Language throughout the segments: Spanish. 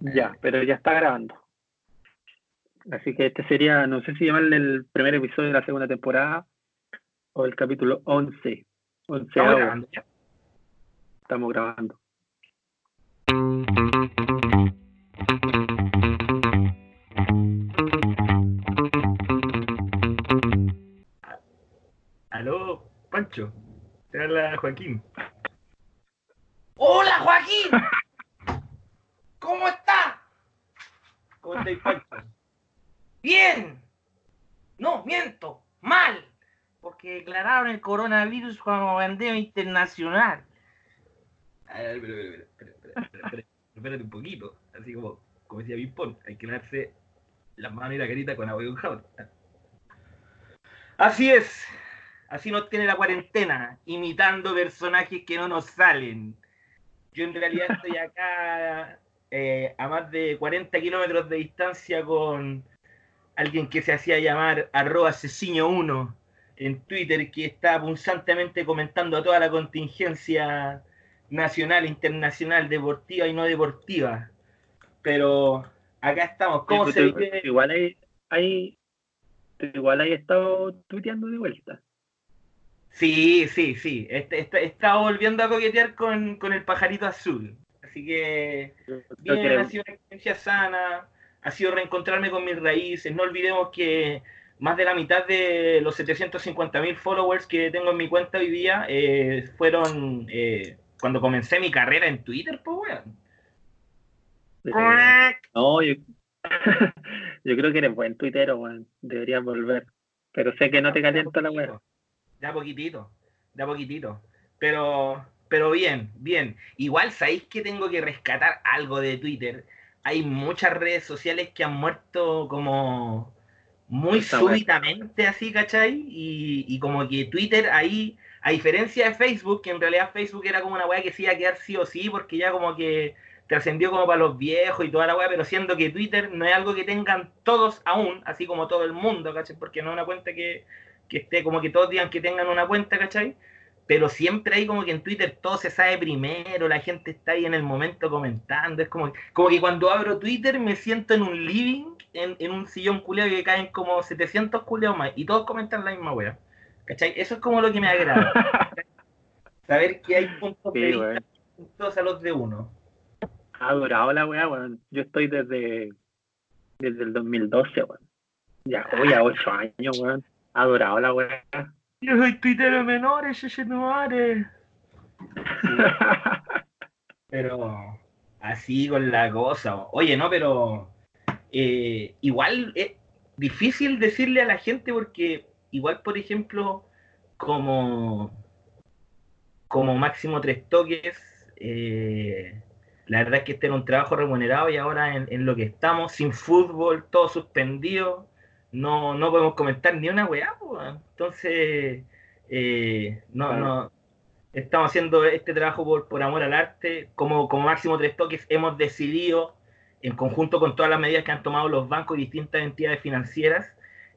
Ya, pero ya está grabando. Así que este sería, no sé si llamarle el primer episodio de la segunda temporada o el capítulo 11. 11 ¿Estamos grabando ya? Estamos grabando. Aló, Pancho. Te habla Joaquín. ¡Hola, Joaquín! ¿Cómo está? Bien. No, miento. Mal. Porque declararon el coronavirus como pandemia internacional. A ver, espera, espera, espera, espera, espera, espera, espérate un poquito. Así como, como decía Pimpón, hay que lavarse las manos y la carita con agua y un jabón. Así es. Así nos tiene la cuarentena, imitando personajes que no nos salen. Yo en realidad estoy acá eh, a más de 40 kilómetros de distancia con alguien que se hacía llamar arroba asesino1 en Twitter, que está punzantemente comentando a toda la contingencia nacional, internacional, deportiva y no deportiva. Pero acá estamos. ¿Cómo Sí, se tú- vive? Igual hay, hay, igual hay estado tuiteando de vuelta. Sí, sí, sí. He estado volviendo a coquetear con, con el pajarito azul. Así que creo bien, que- ha sido una experiencia sana, ha sido reencontrarme con mis raíces. No olvidemos que más de la mitad de los 750 mil followers que tengo en mi cuenta hoy día eh, fueron eh, cuando comencé mi carrera en Twitter, pues weón. eh, no, yo, yo creo que eres buen tuitero, weón. Deberías volver. Pero sé que no te calienta la weá. Ya poquitito, ya poquitito. Pero, pero bien, bien. Igual sabéis que tengo que rescatar algo de Twitter. Hay muchas redes sociales que han muerto como muy súbitamente así, ¿cachai? Y, y como que Twitter ahí, a diferencia de Facebook, que en realidad Facebook era como una weá que se iba a quedar sí o sí, porque ya como que trascendió como para los viejos y toda la weá, pero siendo que Twitter no es algo que tengan todos aún, así como todo el mundo, ¿cachai? Porque no es una cuenta que, que esté como que todos digan que tengan una cuenta, ¿cachai? Pero siempre hay como que en Twitter todo se sabe primero, la gente está ahí en el momento comentando, es como, como que cuando abro Twitter me siento en un living, en, en un sillón culeado que caen como 700 culeados más, y todos comentan la misma wea, ¿cachai? Eso es como lo que me agrada, saber que hay puntos de Sí, vista weón. distintos a los de uno. Ha durado la weá, weón. Yo estoy desde, desde el 2012, weón. Ya, hoy a 8 años, weón. Ha durado la weá. Yo soy tuitero menor, ese no. Pero así con la cosa. Oye, no, pero eh, igual es difícil decirle a la gente porque igual, por ejemplo, como, como máximo tres toques, eh, la verdad es que este era un trabajo remunerado y ahora en, en lo que estamos, sin fútbol, todo suspendido, no, no podemos comentar ni una weá, entonces eh, no, Claro. no, estamos haciendo este trabajo por, por amor al arte. Como, como máximo tres toques hemos decidido, en conjunto con todas las medidas que han tomado los bancos y distintas entidades financieras,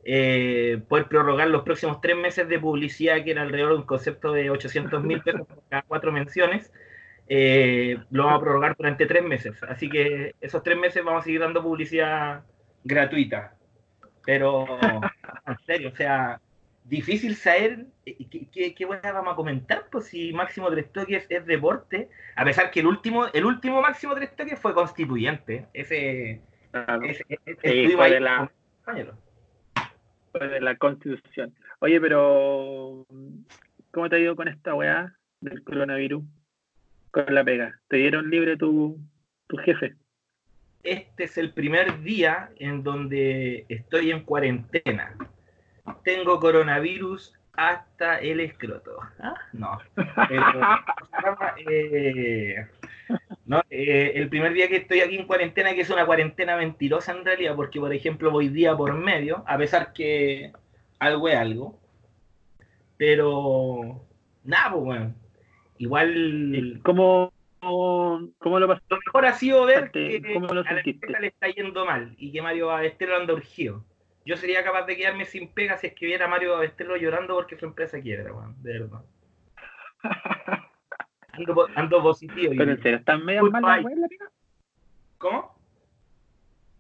eh, poder prorrogar los próximos tres meses de publicidad, que era alrededor de un concepto de 800 mil pesos por cada cuatro menciones. Eh, lo vamos a prorrogar durante tres meses. Así que esos tres meses vamos a seguir dando publicidad gratuita. Pero, en serio, o sea, difícil saber eh, qué, qué, vamos a comentar, pues si máximo tres toques es deporte, a pesar que el último, el último máximo tres toques fue constituyente. Ese, Claro, ese, ese- Sí, estuvimos fue de la- fue de la constitución. Oye, pero ¿cómo te ha ido con esta weá del coronavirus? Con la pega. ¿Te dieron libre tu, tu jefe? Este es el primer día en donde estoy en cuarentena. Tengo coronavirus hasta el escroto. ¿Ah? No. Pero, eh, no, eh, el primer día que estoy aquí en cuarentena, que es una cuarentena mentirosa en realidad, porque por ejemplo voy día por medio, a pesar que algo es algo. Pero nada, pues bueno. Igual ¿Cómo, cómo, cómo lo pasaste? lo mejor ha sido ver que ¿cómo lo a la empresa le está yendo mal y que Mario Ballesteros anda urgido. Yo sería capaz de quedarme sin pega si es que viera a Mario Ballesteros llorando porque su empresa quiebra, weón, de verdad. Ando, ando positivo. y- Pero en serio, ¿están medio Good mal las bye. weas en la pega? ¿Cómo?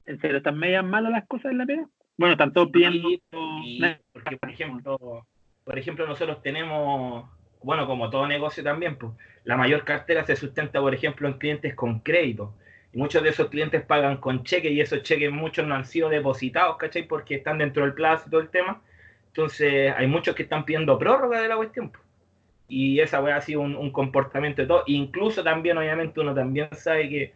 ¿En serio están medias malas las cosas en la pega? Bueno, están todos pidiendo. porque, por ejemplo, por ejemplo, nosotros tenemos, bueno, como todo negocio también, pues, la mayor cartera se sustenta, por ejemplo, en clientes con crédito. Y muchos de esos clientes pagan con cheques y esos cheques muchos no han sido depositados, ¿cachai? Porque están dentro del plazo y todo el tema. Entonces, hay muchos que están pidiendo prórroga de la cuestión. Y esa weá ha sido un, un, comportamiento de todo. Incluso también, obviamente, uno también sabe que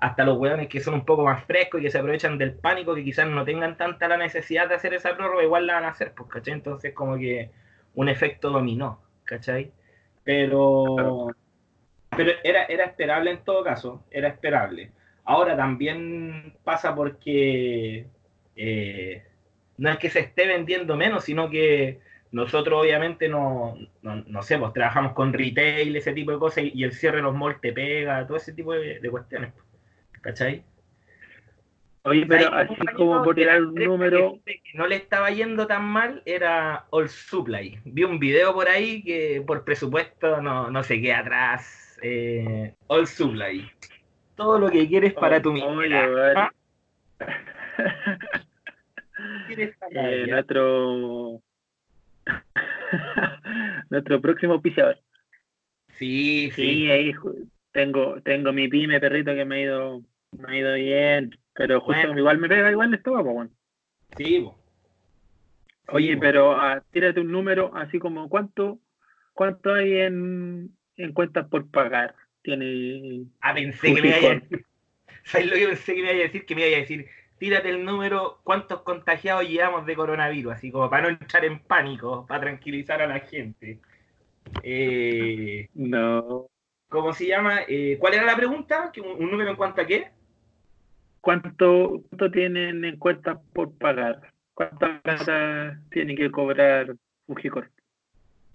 hasta los weones que son un poco más frescos y que se aprovechan del pánico, que quizás no tengan tanta la necesidad de hacer esa prórroga, igual la van a hacer, pues, ¿cachai? Entonces, como que un efecto dominó, ¿cachai? Pero, pero era, era esperable en todo caso, era esperable. Ahora también pasa porque eh, no es que se esté vendiendo menos, sino que nosotros obviamente no, no, sé, pues trabajamos con retail, ese tipo de cosas, y el cierre de los malls te pega, todo ese tipo de, de cuestiones. ¿Cachai? Oye, pero así como por tirar un número. Que no le estaba yendo tan mal era All Supply. Vi un video por ahí que por presupuesto no, no se queda atrás. Eh, All Supply. Todo lo que quieres para tu vida. eh, nuestro nuestro próximo auspiciador. Sí, sí. Sí, ahí tengo, tengo mi pyme perrito que me ha ido me ha ido bien, pero justo igual me pega igual esto, pues bueno. Sí, Oye, pero ah, tírate un número así como cuánto cuánto hay en, en cuentas por pagar. Tiene. Ah, pensé que me iba a decir. ¿Sabes lo que pensé que me iba a decir? Que me iba a decir, tírate el número, cuántos contagiados llevamos de coronavirus, así como para no entrar en pánico, para tranquilizar a la gente. Eh, no. ¿Cómo se llama? Eh, ¿Cuál era la pregunta? ¿Un, ¿Un número en cuanto a qué? ¿Cuánto, ¿Cuánto tienen en cuenta por pagar? ¿Cuántas plata tiene que cobrar Fujicor?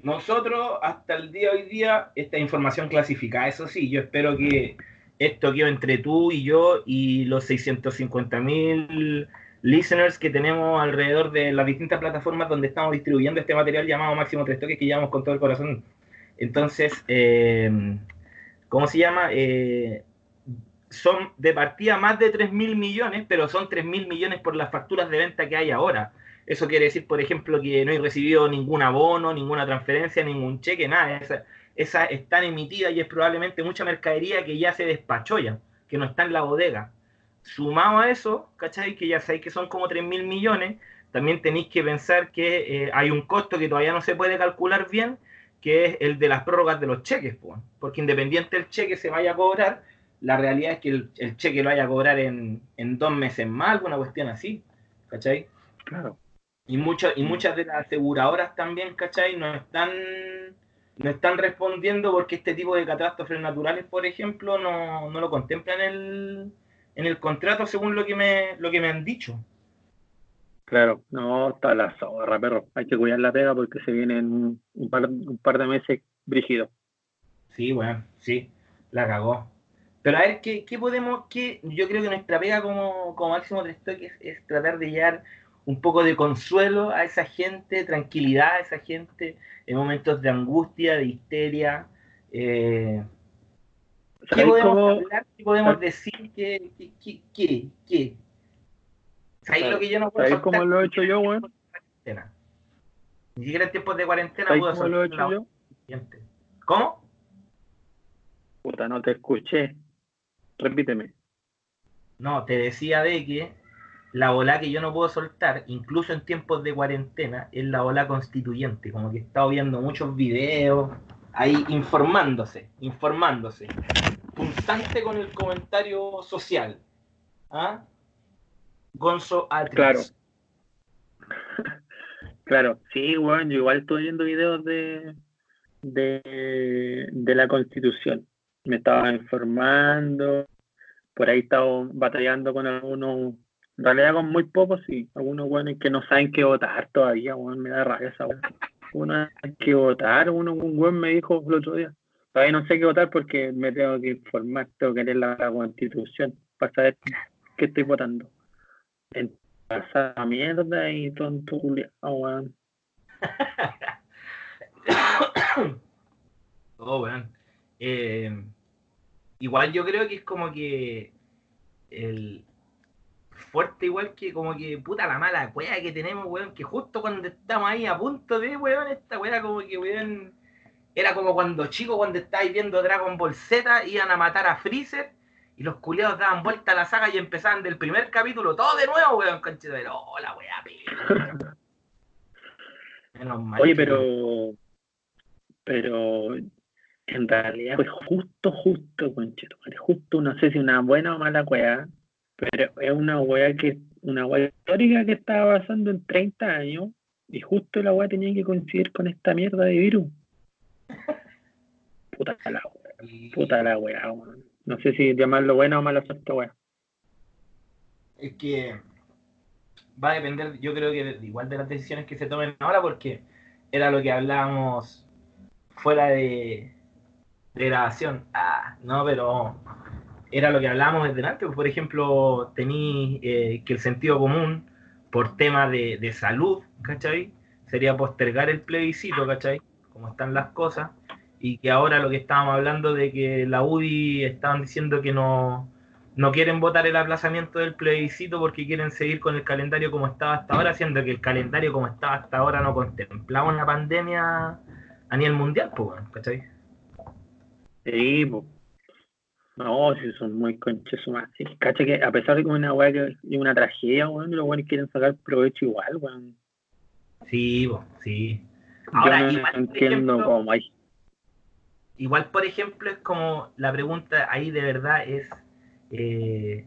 Nosotros, hasta el día de hoy día, esta información clasificada, eso sí, yo espero que esto quede entre tú y yo y los 650 mil listeners que tenemos alrededor de las distintas plataformas donde estamos distribuyendo este material llamado Máximo Tres Toques que llevamos con todo el corazón. Entonces, eh, ¿cómo se llama? Eh, son de partida más de 3 mil millones, pero son 3 mil millones por las facturas de venta que hay ahora. Eso quiere decir, por ejemplo, que no he recibido ningún abono, ninguna transferencia, ningún cheque, nada. Esas esa están emitidas y es probablemente mucha mercadería que ya se despachó ya, que no está en la bodega. Sumado a eso, ¿cachai? Que ya sabéis que son como 3 mil millones, también tenéis que pensar que eh, hay un costo que todavía no se puede calcular bien, que es el de las prórrogas de los cheques, porque independiente del cheque se vaya a cobrar, la realidad es que el, cheque lo vaya a cobrar en, dos meses más, alguna cuestión así, ¿cachai? Claro. Y, y muchas de las aseguradoras también, ¿cachai? No están, no están respondiendo porque este tipo de catástrofes naturales, por ejemplo, no, lo contemplan en el, en el contrato según lo que me, lo que me han dicho. Claro, no, está la zorra, perro. Hay que cuidar la pega porque se vienen un par, un par de meses brígidos. Sí, bueno, sí, la cagó. Pero a ver, ¿qué, podemos, qué, yo creo que nuestra pega como, como máximo de es, es tratar de llevar un poco de consuelo a esa gente, tranquilidad a esa gente en momentos de angustia, de histeria. Eh, ¿Qué podemos hablar? ¿Qué podemos decir? ¿Qué? ¿Qué? ¿Qué? qué? ¿Sabéis lo que yo no puedo ¿Sabéis cómo lo he hecho yo, güey? Ni siquiera en tiempos de cuarentena puedo cómo lo he hecho yo? ¿Cómo? Puta, no te escuché. Repíteme. No, te decía de que la ola que yo no puedo soltar, incluso en tiempos de cuarentena, es la ola constituyente. Como que he estado viendo muchos videos ahí informándose, informándose. Puntante con el comentario social. ¿Ah? Gonzo Atrix. Claro. claro, sí, bueno, yo igual estoy viendo videos de, de, de la constitución me estaba informando, por ahí estaba batallando con algunos, en realidad con muy pocos, sí, algunos buenos que no saben qué votar todavía, bueno, me da rabia esa Uno hay que votar, uno, un buen me dijo el otro día, todavía no sé qué votar porque me tengo que informar, tengo que leer la, constitución para saber qué estoy votando. En esa mierda y tonto oh, oh, bueno. Eh, igual yo creo que es como que el, fuerte, igual que como que puta la mala wea que tenemos, weón, que justo cuando estamos ahí a punto de, weón, esta wea como que, weón, era como cuando chicos, cuando estáis viendo Dragon Ball Z, iban a matar a Freezer y los culiados daban vuelta a la saga y empezaban del primer capítulo, todo de nuevo, weón, conchito de oh, la wea, Oye, pero. Pero. En realidad fue justo, justo, conchito, justo, no sé si una buena o mala wea, pero es una wea que. Una wea histórica que estaba pasando en 30 años y justo la wea tenía que coincidir con esta mierda de virus. Puta la wea. Puta la wea, No sé si llamarlo bueno o malo esta wea. Es que va a depender, yo creo que igual de las decisiones que se tomen ahora, porque era lo que hablábamos fuera de, grabación. Ah, no, pero era lo que hablábamos desde antes. Por ejemplo, tení eh, que el sentido común, por tema de, de salud, ¿cachai? Sería postergar el plebiscito, ¿cachai? Como están las cosas. Y que ahora lo que estábamos hablando de que la UDI estaban diciendo que no, no quieren votar el aplazamiento del plebiscito porque quieren seguir con el calendario como estaba hasta ahora, siendo que el calendario como estaba hasta ahora no contemplaba una pandemia a nivel mundial, pues, ¿cachai? Sí, pues. No, si son muy conches sí, ¿Cachai? Que a pesar de que una weá que es una tragedia, weón, los buenos quieren sacar provecho igual, weón. Sí, pues, sí. Ahora, Yo no igual, entiendo cómo hay. Igual, por ejemplo, es como la pregunta ahí de verdad es eh,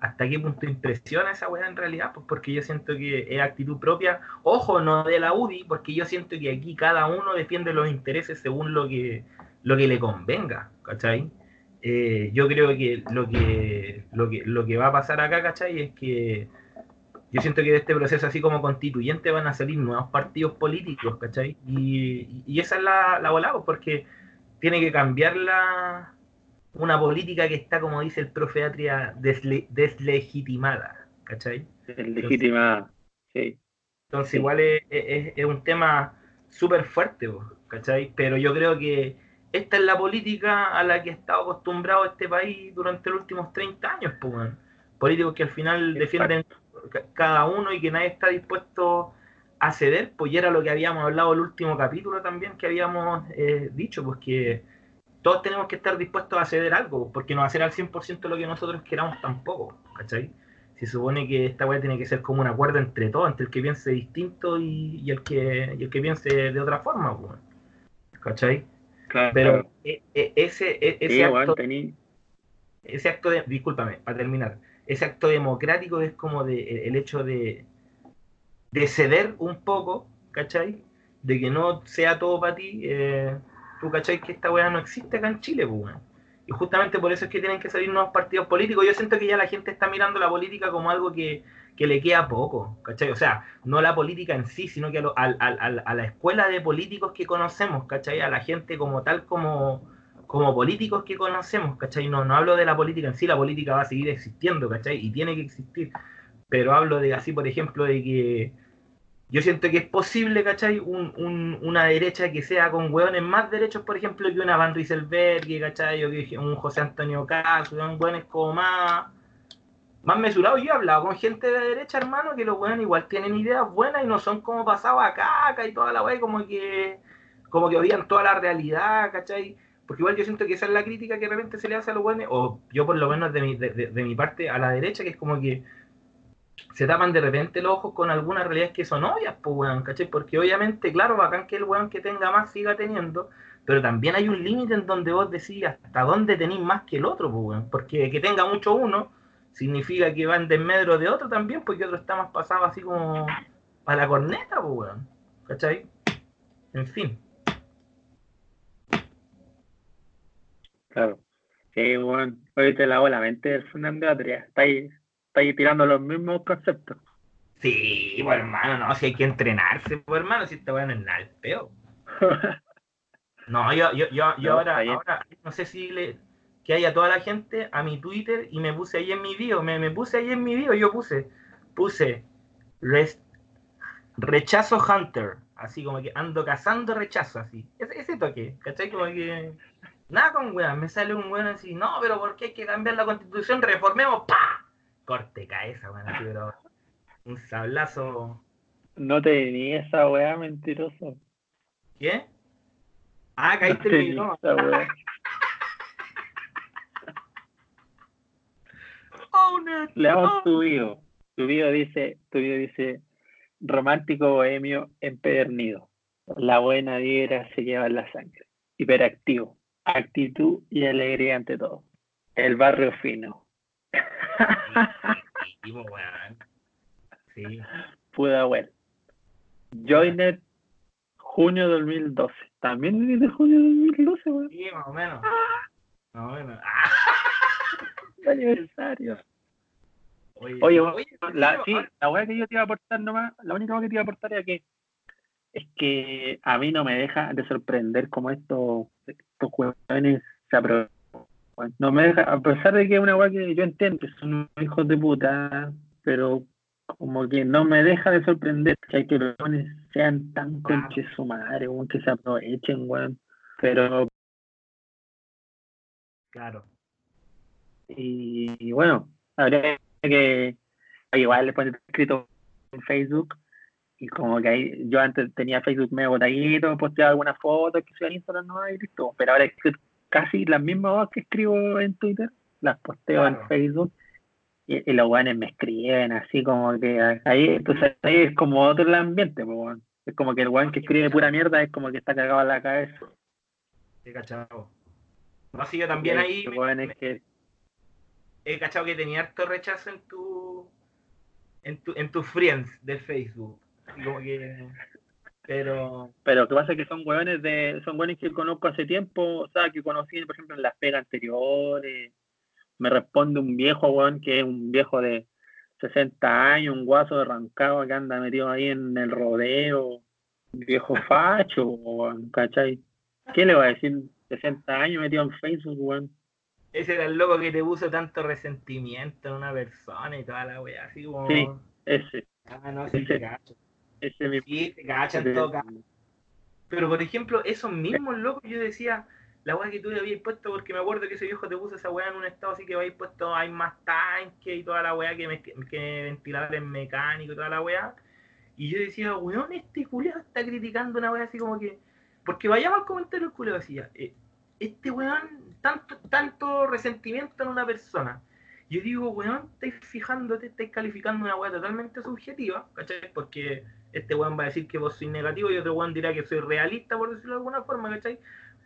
¿hasta qué punto impresiona esa weá en realidad? Pues porque yo siento que es actitud propia, ojo, no de la UDI, porque yo siento que aquí cada uno defiende los intereses según lo que, lo que le convenga, ¿cachai? Eh, yo creo que lo, que lo que lo que va a pasar acá, ¿cachai? Es que yo siento que de este proceso así como constituyente van a salir nuevos partidos políticos, ¿cachai? Y, esa es la, la volada, pues, porque tiene que cambiar la, una política que está, como dice el profe Atria, deslegitimada, ¿cachai? Deslegitimada, sí. Entonces, igual es, un tema súper fuerte, ¿cachai? Pero yo creo que esta es la política a la que ha estado acostumbrado este país durante los últimos 30 años, pues, políticos que al final defienden cada uno y que nadie está dispuesto a ceder, pues ya era lo que habíamos hablado el último capítulo también que habíamos eh, dicho, pues que todos tenemos que estar dispuestos a ceder algo, porque no ser al 100% lo que nosotros queramos tampoco, ¿cachai? Se supone que esta weá tiene que ser como un acuerdo entre todos, entre el que piense distinto y, el, que, el que piense de otra forma, ¿cachai? Pero e, e, ese, e, ese, acto, ese acto de, discúlpame, para terminar, ese acto democrático es como de, el hecho de, de ceder un poco, ¿cachai? De que no sea todo para ti, eh, tú cachai que esta weá no existe acá en Chile, pues, Y justamente por eso es que tienen que salir nuevos partidos políticos. Yo siento que ya la gente está mirando la política como algo que, le queda poco, ¿cachai? O sea, no la política en sí, sino que a, la escuela de políticos que conocemos, ¿cachai? A la gente como tal, como, como políticos que conocemos, ¿cachai? No, no hablo de la política en sí, la política va a seguir existiendo, ¿cachai? Y tiene que existir. Pero hablo de así, por ejemplo, de que yo siento que es posible, ¿cachai? Un, una derecha que sea con hueones más derechos, por ejemplo, que una Van Rieselberg, ¿cachai? O que un José Antonio Caso, un hueones como más, más mesurados. Yo he hablado con gente de derecha, hermano, que los hueones igual tienen ideas buenas y no son como pasados a caca y toda la wea, como que, como que odian toda la realidad, ¿cachai? Porque igual yo siento que esa es la crítica que de repente se le hace a los hueones, o yo por lo menos de mi, de mi parte a la derecha, que es como que se tapan de repente los ojos con algunas realidades que son obvias, pues, weón, ¿cachai? Porque obviamente, claro, bacán que el weón que tenga más siga teniendo, pero también hay un límite en donde vos decís hasta dónde tenéis más que el otro, pues, weón. Porque que tenga mucho uno significa que va en desmedro de otro también, porque otro está más pasado así como a la corneta, pues, weón. ¿Cachai? En fin. Claro. Sí, weón. Hoy te lavo la mente del Fernando Atria. Está ahí ahí tirando los mismos conceptos. Sí, pues hermano, no, si hay que entrenarse, pues hermano, si está bueno en nada, peor. No, yo, yo, yo, yo ahora, ahora, no sé si le que haya toda la gente a mi Twitter y me puse ahí en mi video, me, me puse ahí en mi video, yo puse, puse rechazo Hunter, así como que ando cazando rechazo, así, ese, ese toque, ¿cachai? Como que nada con weón, me sale un weón así, no, pero ¿por qué hay que cambiar la constitución? Reformemos, ¡pa! Corte cabeza, weón, así, pero un sablazo. No te ni esa weá, mentiroso. ¿Qué? Ah, caíste en mi. Esa weá. Oh, no. Le damos tu video. Tu video dice, tu video dice, romántico bohemio empedernido. La buena vibra se lleva en la sangre. Hiperactivo. Actitud y alegría ante todo. El barrio fino. Sí, weón. Sí. Pudahuel. Joiner, junio 2012. También es de junio 2012, weón. Sí, más o menos. Más o menos. Ah, Aniversario. Oye, Oye, oye, la, sí, ah, la weá que yo te iba a aportar nomás, la única weá que te iba a aportar era que es que a mí no me deja de sorprender cómo estos, estos se aprovechan. Weón. No me deja, a pesar de que es una weá que yo entiendo que son unos hijos de puta, pero como que no me deja de sorprender que hay que los jóvenes sean tan conches su madre, weón, que se aprovechen, weón. Pero, Claro. y, y bueno, habría que, igual después de escrito en Facebook, y como que ahí, yo antes tenía Facebook medio botadito, posteaba algunas fotos que subía en Instagram no y listo, pero ahora es que casi las mismas cosas que escribo en Twitter, las posteo Claro. en Facebook, y, y los guanes me escriben así como que ahí, entonces ahí es como otro el ambiente, pues, es como que el guan que escribe pura mierda es como que está cagado en la cabeza. He cachado. No, sí, yo también Y ahí me- me- que he cachado que tenía harto rechazo en tu en tu en tus friends de Facebook. Como que pero Pero lo que pasa es que son hueones de, son hueones que conozco hace tiempo, o sea, que conocí, por ejemplo, en las pegas anteriores. Me responde un viejo, hueón, que es un viejo de 60 años, un guaso de Rancagua que anda metido ahí en el rodeo, viejo facho, hueón, ¿cachai? ¿Qué le va a decir? 60 años metido en Facebook, hueón. ese era el loco que te puso tanto resentimiento en una persona y toda la wea, así como Sí. Ese, Ah, no, Ese- cacho. Ese mismo. Sí, caso. Pero por ejemplo, esos mismos locos, yo decía, la weá que tú le habías puesto, porque me acuerdo que ese viejo te puso esa weá en un estado así que habéis puesto, hay más tanque y toda la weá, que, me, que ventiladores mecánicos y toda la weá. Y yo decía, weón, este culiao está criticando una weá así como que. Porque vayamos al comentario, el culiao decía, eh, este weón, tanto, tanto resentimiento en una persona. Yo digo, weón, estáis fijándote, estáis calificando una weá totalmente subjetiva, ¿cachai? Porque este weón va a decir que vos sois negativo y otro weón dirá que soy realista, por decirlo de alguna forma, ¿cachai?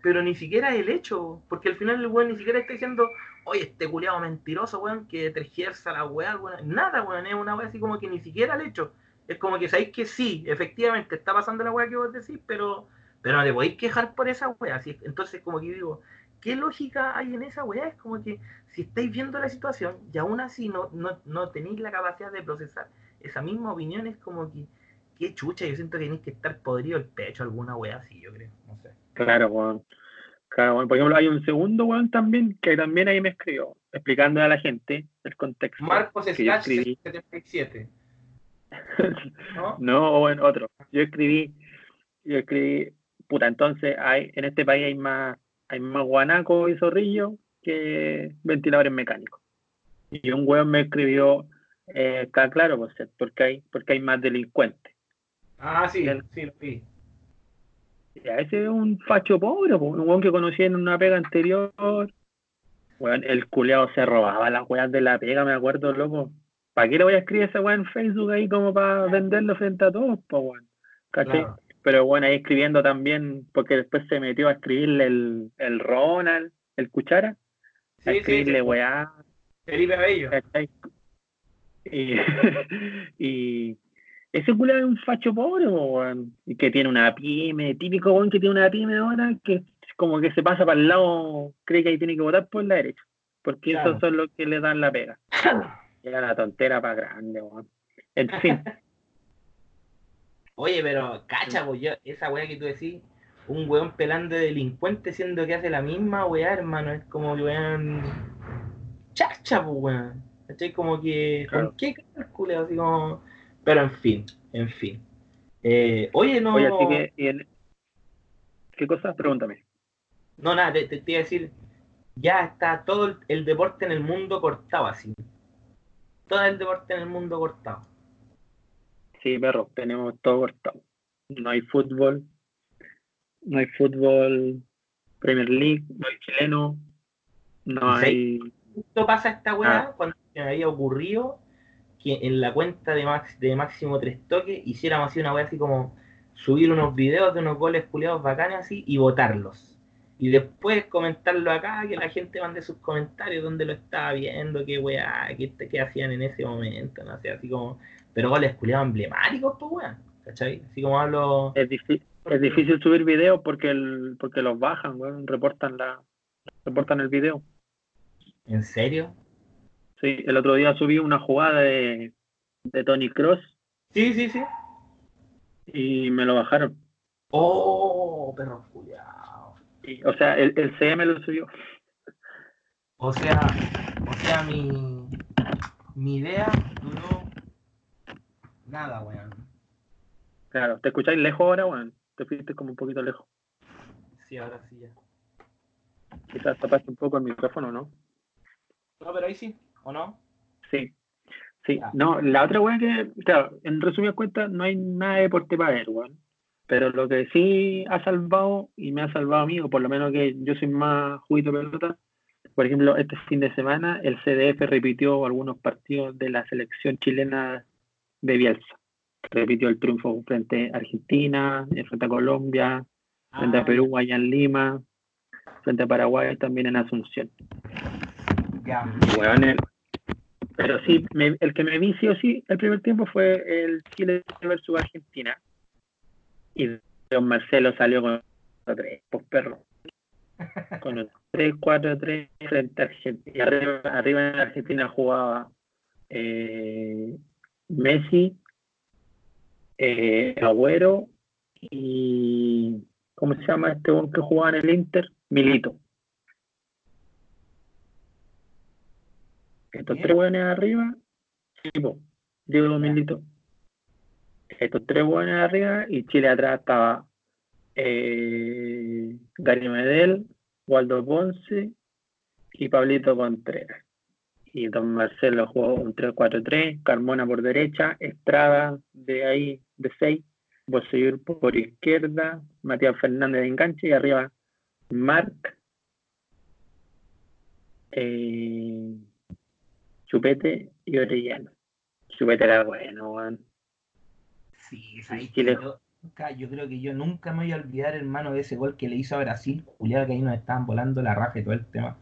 Pero ni siquiera el hecho, porque al final el weón ni siquiera está diciendo, oye, este culiado mentiroso, weón, que tergiversa la weá, weón. Nada, weón, es una weá así como que ni siquiera el hecho. Es como que sabéis que sí, efectivamente está pasando la weá que vos decís, pero, pero no te podéis quejar por esa weá. Así, entonces, como que digo, ¿qué lógica hay en esa weá? Es como que si estáis viendo la situación y aún así no, no, no tenéis la capacidad de procesar esa misma opinión, es como que, qué chucha, yo siento que tenéis que estar podrido el pecho, alguna weá así, yo creo, no sé. Claro, weón. Claro, weón. Por ejemplo, hay un segundo weón también que también ahí me escribió, explicando a la gente el contexto. Marcos que yo Slash escribí. 77. ¿No? No, bueno, otro. Yo escribí, yo escribí, puta, entonces hay, en este país hay más, hay más guanaco y zorrillo que ventiladores mecánicos. Y un weón me escribió, eh, está claro, pues, porque hay, porque hay más delincuentes. Ah, sí, Bien. sí, lo vi. Y a ese es un facho pobre, po, un weón que conocí en una pega anterior. Weón, el culeado se robaba las weas de la pega, me acuerdo, loco. ¿Para qué le voy a escribir esa weá en Facebook ahí como para venderlo frente a todos, po, weón? ¿Cachai? Claro. Pero bueno, ahí escribiendo también, porque después se metió a escribirle el, el Ronald, el Cuchara, a Sí, sí, escribirle sí. weá, Felipe Bello. ¿cachai? Y, y ese culo es un facho pobre, po, weón, y que tiene una pyme, típico weón que tiene una pyme ahora, que como que se pasa para el lado, cree que ahí tiene que votar por la derecha, porque Claro. esos son los que le dan la pega. Era la tontera para grande, weón. En fin, Oye, pero cacha, pues yo, esa weá que tú decís, un weón pelando de delincuente siendo que hace la misma weá, hermano, es como que weón. Chacha, pues weón. ¿Cachai? Como que. Claro. ¿Con qué cálculo? Así como. Pero en fin, en fin. Eh, oye, no. oye, así que, y el- ¿qué cosa? Pregúntame. No, nada, te, te, te iba a decir. Ya está todo el, el deporte en el mundo cortado así. todo el deporte en el mundo cortado. Sí, perro, tenemos todo cortado. No hay fútbol, no hay fútbol Premier League, no hay chileno, no hay... Esto pasa esta weá ah. cuando me había ocurrido que en la cuenta de, Max, de máximo tres toques hiciéramos así una weá así como subir unos videos de unos goles culiados bacanes así y votarlos y después comentarlo acá, que la gente mande sus comentarios donde lo estaba viendo, qué weá, qué, hacían en ese momento, no sé, así como, pero goles culiados emblemáticos, pues weá, ¿cachai? Así como hablo... Es difícil, es difícil subir videos porque el, porque los bajan, weón, reportan la, reportan el video. ¿En serio? Sí, el otro día subí una jugada de, de Tony Cross. Sí, sí, sí. Y me lo bajaron. Oh, perro culiado o sea, el, el CM lo subió. O sea, o sea, mi, mi idea duró nada, weón. Claro, ¿te escucháis lejos ahora, weón? Te fuiste como un poquito lejos. Sí, ahora sí ya. Quizás tapaste un poco el micrófono, ¿no? No, pero ahí sí, ¿o no? Sí. Sí, no, la otra weón que, claro, en resumidas cuentas, no hay nada de deporte para ver, weón. Pero lo que sí ha salvado, y me ha salvado a mí, o por lo menos que yo soy más juguito pelota, por ejemplo, este fin de semana el CDF repitió algunos partidos de la selección chilena de Bielsa. Repitió el triunfo frente a Argentina, frente a Colombia, frente a ah. Perú allá en Lima, frente a Paraguay también en Asunción. Pero sí, el que me vi sí o sí el primer tiempo fue el Chile versus Argentina y don Marcelo salió con tres, pues perro. Con el 3-4-3 frente a Argentina. Arriba, arriba en Argentina jugaba eh, Messi, eh, Agüero y. ¿Cómo se llama este que jugaba en el Inter? Milito. Estos tres buenos arriba, sí, Diego Milito estos tres buenos arriba y Chile atrás estaba eh, Gary Medel, Waldo Ponce y Pablito Contreras. Y don Marcelo jugó un 3-4-3, Carmona por derecha, Estrada de ahí de 6, Boseyur por izquierda, Matías Fernández de enganche y arriba Marc, eh, Chupete y Orellano. Chupete era bueno, bueno. Sí, yo, creo que yo nunca me voy a olvidar, hermano, de ese gol que le hizo a Brasil. Julián, que ahí nos estaban volando la raja y todo el tema.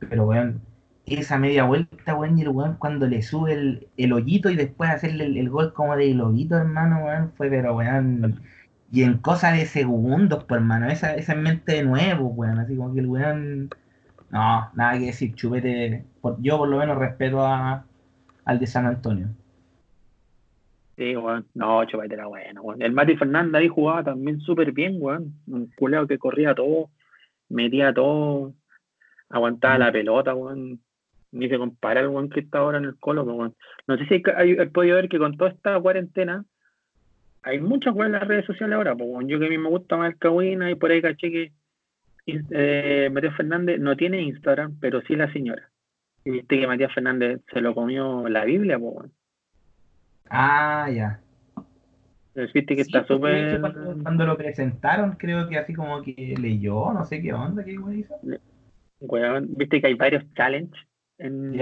Pero, weón, esa media vuelta, weón, y el weón cuando le sube el, el hoyito y después hacerle el, gol como de lobito, hermano, weón, fue, pero, weón, y en cosa de segundos, pues, hermano, esa, esa en mente de nuevo, weón, así como que el weón, no, nada que decir, chupete, yo por lo menos respeto a, al de San Antonio. Sí, weón. No, Chupete era bueno, weón. El Mati Fernández ahí jugaba también súper bien, weón. Un culeo que corría todo, metía todo, aguantaba la pelota, weón. Ni se compara el weón que está ahora en el colo, weón. No sé si hay, podido ver que con toda esta cuarentena hay muchas weón en las redes sociales ahora, pues, weón. Yo que a mí me gusta más el Kawina y por ahí caché que eh, Matías Fernández no tiene Instagram, pero sí la señora. Y viste que Matías Fernández se lo comió la Biblia, pues. Ah, ya. Viste que está súper. Cuando, lo presentaron, creo que así como que leyó, no sé qué onda, qué hizo. viste que hay varios challenges en,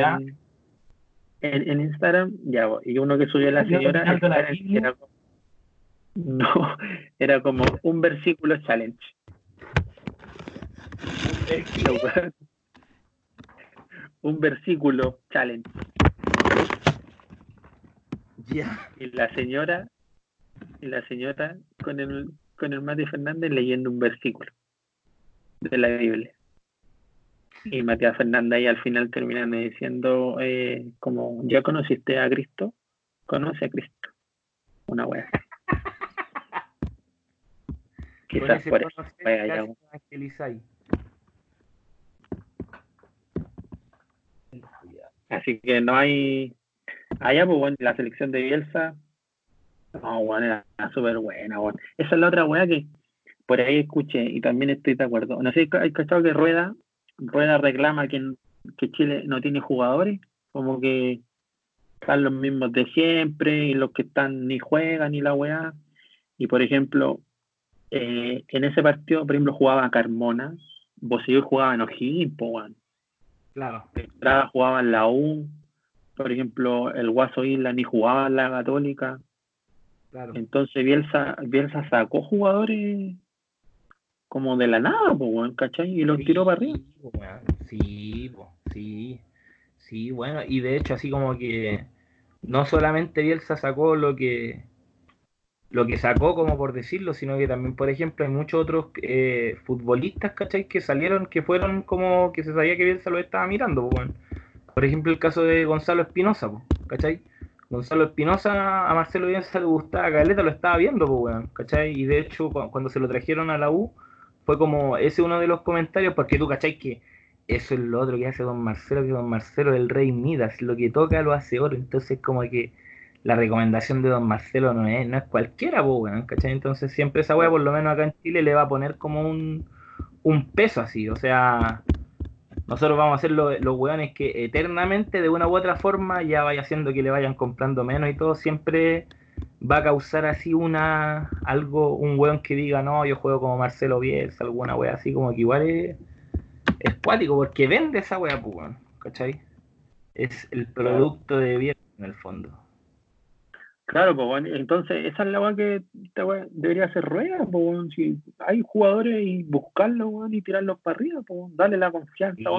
en, Instagram, ya, y uno que subió la señora. era, no, era como un versículo challenge. un versículo challenge. Y la señora, y la señora con el, con el Mati Fernández leyendo un versículo de la Biblia. Y Matías Fernández ahí al final terminan diciendo eh, como, ¿ya conociste a Cristo? Conoce a Cristo. Una wea. Quizás por eso. Así que no hay Allá, pues, bueno, la selección de Bielsa, no, bueno, era súper buena, bueno. Esa es la otra weá que por ahí escuché y también estoy de acuerdo. No sé, hay cachado que Rueda, Rueda reclama que, que Chile no tiene jugadores, como que están los mismos de siempre y los que están ni juegan ni la weá. Y por ejemplo, eh, en ese partido, por ejemplo, jugaba Carmona, Boselló jugaba en O'Higgins, Claro. Estrada jugaba en la U, por ejemplo, el Guaso Isla ni jugaba en la Católica. Claro. Entonces Bielsa, Bielsa sacó jugadores como de la nada, pues, ¿cachai? Y los tiró para arriba. Sí, sí, sí, bueno, y de hecho así como que no solamente Bielsa sacó lo que lo que sacó, como por decirlo, sino que también, por ejemplo, hay muchos otros eh, futbolistas, ¿cachai? Que salieron, que fueron como que se sabía que Bielsa lo estaba mirando, pues, Por ejemplo, el caso de Gonzalo Espinosa, ¿cachai? Gonzalo Espinosa a Marcelo Bielsa le gustaba, Caleta lo estaba viendo, pues, ¿cachai? Y de hecho, cuando se lo trajeron a la U, fue como ese uno de los comentarios, porque tú, ¿cachai? Que eso es lo otro que hace don Marcelo, que don Marcelo el rey Midas, lo que toca lo hace oro, entonces como que la recomendación de don Marcelo no es, no es cualquiera, pues, ¿cachai? Entonces siempre esa weá, por lo menos acá en Chile, le va a poner como un, un peso así, o sea, nosotros vamos a ser los, los weones que eternamente, de una u otra forma, ya vaya haciendo que le vayan comprando menos y todo, siempre va a causar así una algo, un weón que diga, no, yo juego como Marcelo Bielsa, alguna wea así, como que igual es, es cuático, porque vende esa pues, ¿cachai? Es el producto de Bielsa en el fondo. Claro, pues entonces esa es la weá que debería ser rueda, pues si hay jugadores y buscarlos y tirarlos para arriba, pues darle la confianza.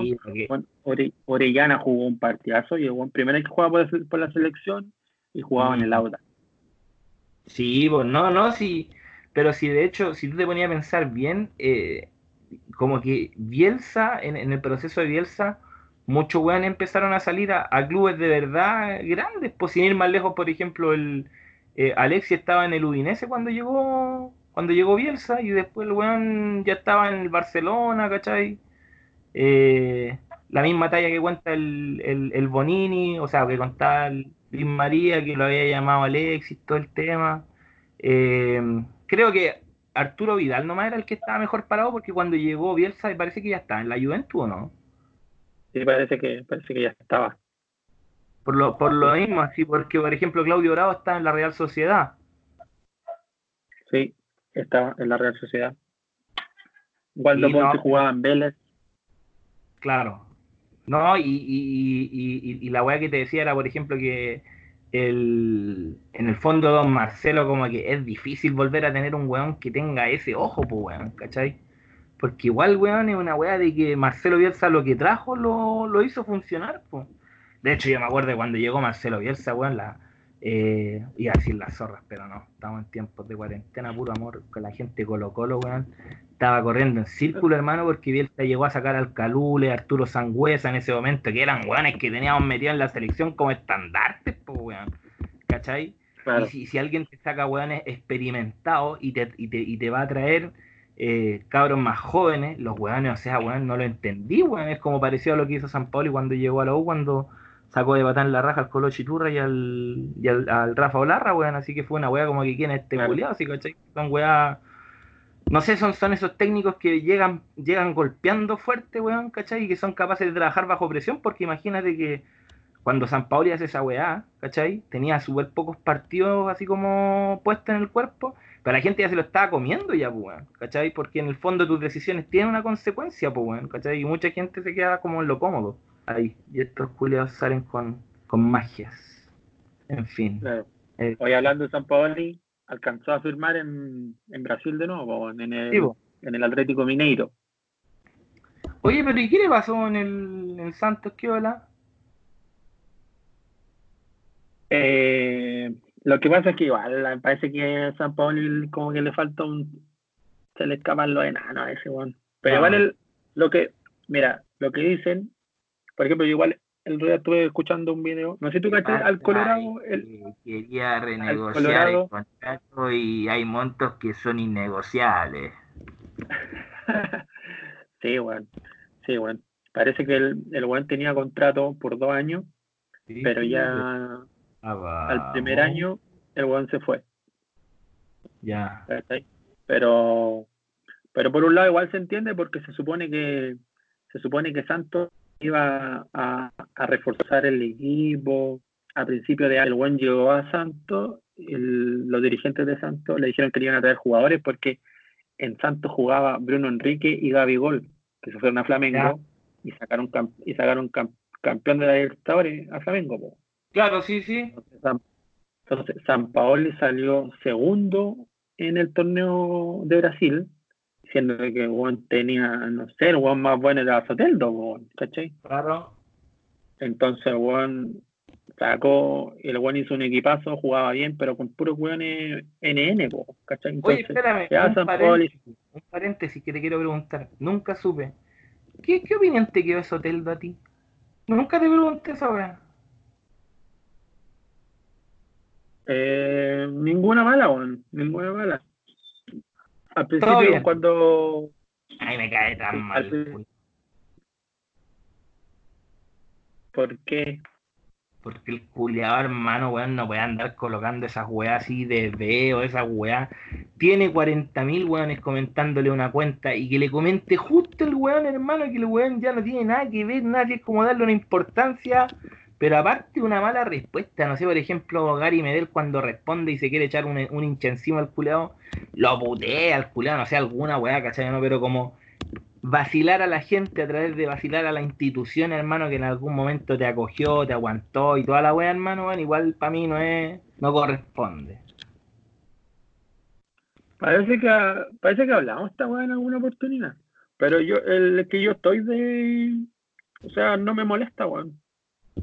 Orellana jugó un partidazo y el primero que jugaba por, por, la selección y jugaba en el Auda. Sí, pues no, no, sí. Pero si de hecho, si tú te ponías a pensar bien, eh, como que Bielsa, en, el proceso de Bielsa, muchos weones empezaron a salir a, clubes de verdad grandes, pues sin ir más lejos, por ejemplo, el eh, Alexi estaba en el Udinese cuando llegó cuando llegó Bielsa y después el weón ya estaba en el Barcelona, ¿cachai? Eh, la misma talla que cuenta el, el, el Bonini, o sea, que contaba Luis María, que lo había llamado Alexis, todo el tema. Eh, creo que Arturo Vidal nomás era el que estaba mejor parado porque cuando llegó Bielsa parece que ya estaba en la Juventud, ¿o no? Sí, parece que, parece que ya estaba. Por lo, por lo mismo, así, porque por ejemplo Claudio Bravo está en la Real Sociedad. Sí, estaba en la Real Sociedad. Waldo Ponte jugaba en Vélez. Claro, no, y, y, y, y, la weá que te decía era, por ejemplo, que el, en el fondo Don Marcelo como que es difícil volver a tener un weón que tenga ese ojo, pues weón, ¿cachai? Porque igual, weón, es una weá de que Marcelo Bielsa lo que trajo lo, lo hizo funcionar, pues. De hecho, yo me acuerdo cuando llegó Marcelo Bielsa, weón, la, eh, iba a decir las zorras, pero no, estamos en tiempos de cuarentena, puro amor, con la gente Colo Colo, weón. Estaba corriendo en círculo, hermano, porque Bielsa llegó a sacar al Calule, Arturo Sangüesa en ese momento, que eran weones que teníamos metido en la selección como estandartes, pues, weón. ¿Cachai? Y si, alguien te saca weones experimentados y te, y te, y te va a traer eh, cabros más jóvenes, los weones, o sea, weón, no lo entendí, weón. Es como parecido a lo que hizo San Paulo cuando llegó a la U, cuando sacó de batán la raja al Colo Chiturra y al, y al, Rafa Olarra, weón. Así que fue una weá como que quién este claro. así, ¿cachai? Son weá. No sé, son, son esos técnicos que llegan, llegan golpeando fuerte, weón, ¿cachai? Y que son capaces de trabajar bajo presión, porque imagínate que cuando San Pauli hace esa weá, ¿cachai? Tenía súper pocos partidos así como puestos en el cuerpo, pero la gente ya se lo estaba comiendo ya, pues, weón, ¿cachai? Porque en el fondo tus decisiones tienen una consecuencia, pues, weón, ¿cachai? Y mucha gente se queda como en lo cómodo ahí. Y estos culiados salen con, con magias. En fin. Eh, Hoy hablando de San Paoli, alcanzó a firmar en, en Brasil de nuevo, en el, en el Atlético Mineiro. Oye, pero ¿y qué le pasó en el, en Santos? ¿Qué hola? Eh, lo que pasa es que igual parece que a San Paoli como que le falta un se le escapan los enanos a ese weón. Pero igual el, lo que, mira, lo que dicen por ejemplo, igual el día estuve escuchando un video, no sé si tú caché al Colorado. El, quería renegociar el contrato y hay montos que son innegociables. sí, bueno, sí, bueno. Parece que el, el buen tenía contrato por dos años, pero ya ah, al primer año el buen se fue. Ya. Pero, pero por un lado igual se entiende porque se supone que se supone que Santos iba a, reforzar el equipo, a principio de año el buen llegó a Santos, los dirigentes de Santos le dijeron que iban a traer jugadores porque en Santos jugaba Bruno Enrique y Gaby Gol, que se fueron a Flamengo y sacaron y sacaron campeón de la Libertadores a Flamengo. Claro, sí, sí. Entonces, San Paoli salió segundo en el torneo de Brasil, siendo que Juan tenía, no sé, el Juan más bueno era Soteldo, ¿cachai? Claro. Entonces, Juan sacó, el Juan hizo un equipazo, jugaba bien, pero con puros weones NN, ¿cachai? Oye, espérame, un, paréntesis, que te quiero preguntar. Nunca supe. ¿Qué, qué opinión te quedó Soteldo a ti? Nunca te pregunté esa weá. Eh, ninguna mala, weón. Ninguna mala. Al principio, cuando. Ay, me cae tan mal. ¿Por qué? Porque el culiado hermano, weón, no puede andar colocando esas weas así de veo, esas weas. Tiene 40.000 weones comentándole una cuenta y que le comente justo el weón, hermano, que el weón ya no tiene nada que ver, nadie es como darle una importancia. Pero aparte una mala respuesta, no sé, por ejemplo, Gary Medel cuando responde y se quiere echar un, un hincha encima al culeado, lo putea al culeado, no sé, alguna weá, ¿cachai? No? Pero como vacilar a la gente a través de vacilar a la institución, hermano, que en algún momento te acogió, te aguantó y toda la weá, hermano, bueno, igual para mí no es, no corresponde. Parece que parece que hablamos esta weá en alguna oportunidad. Pero yo, el que yo estoy de o sea, no me molesta, weón.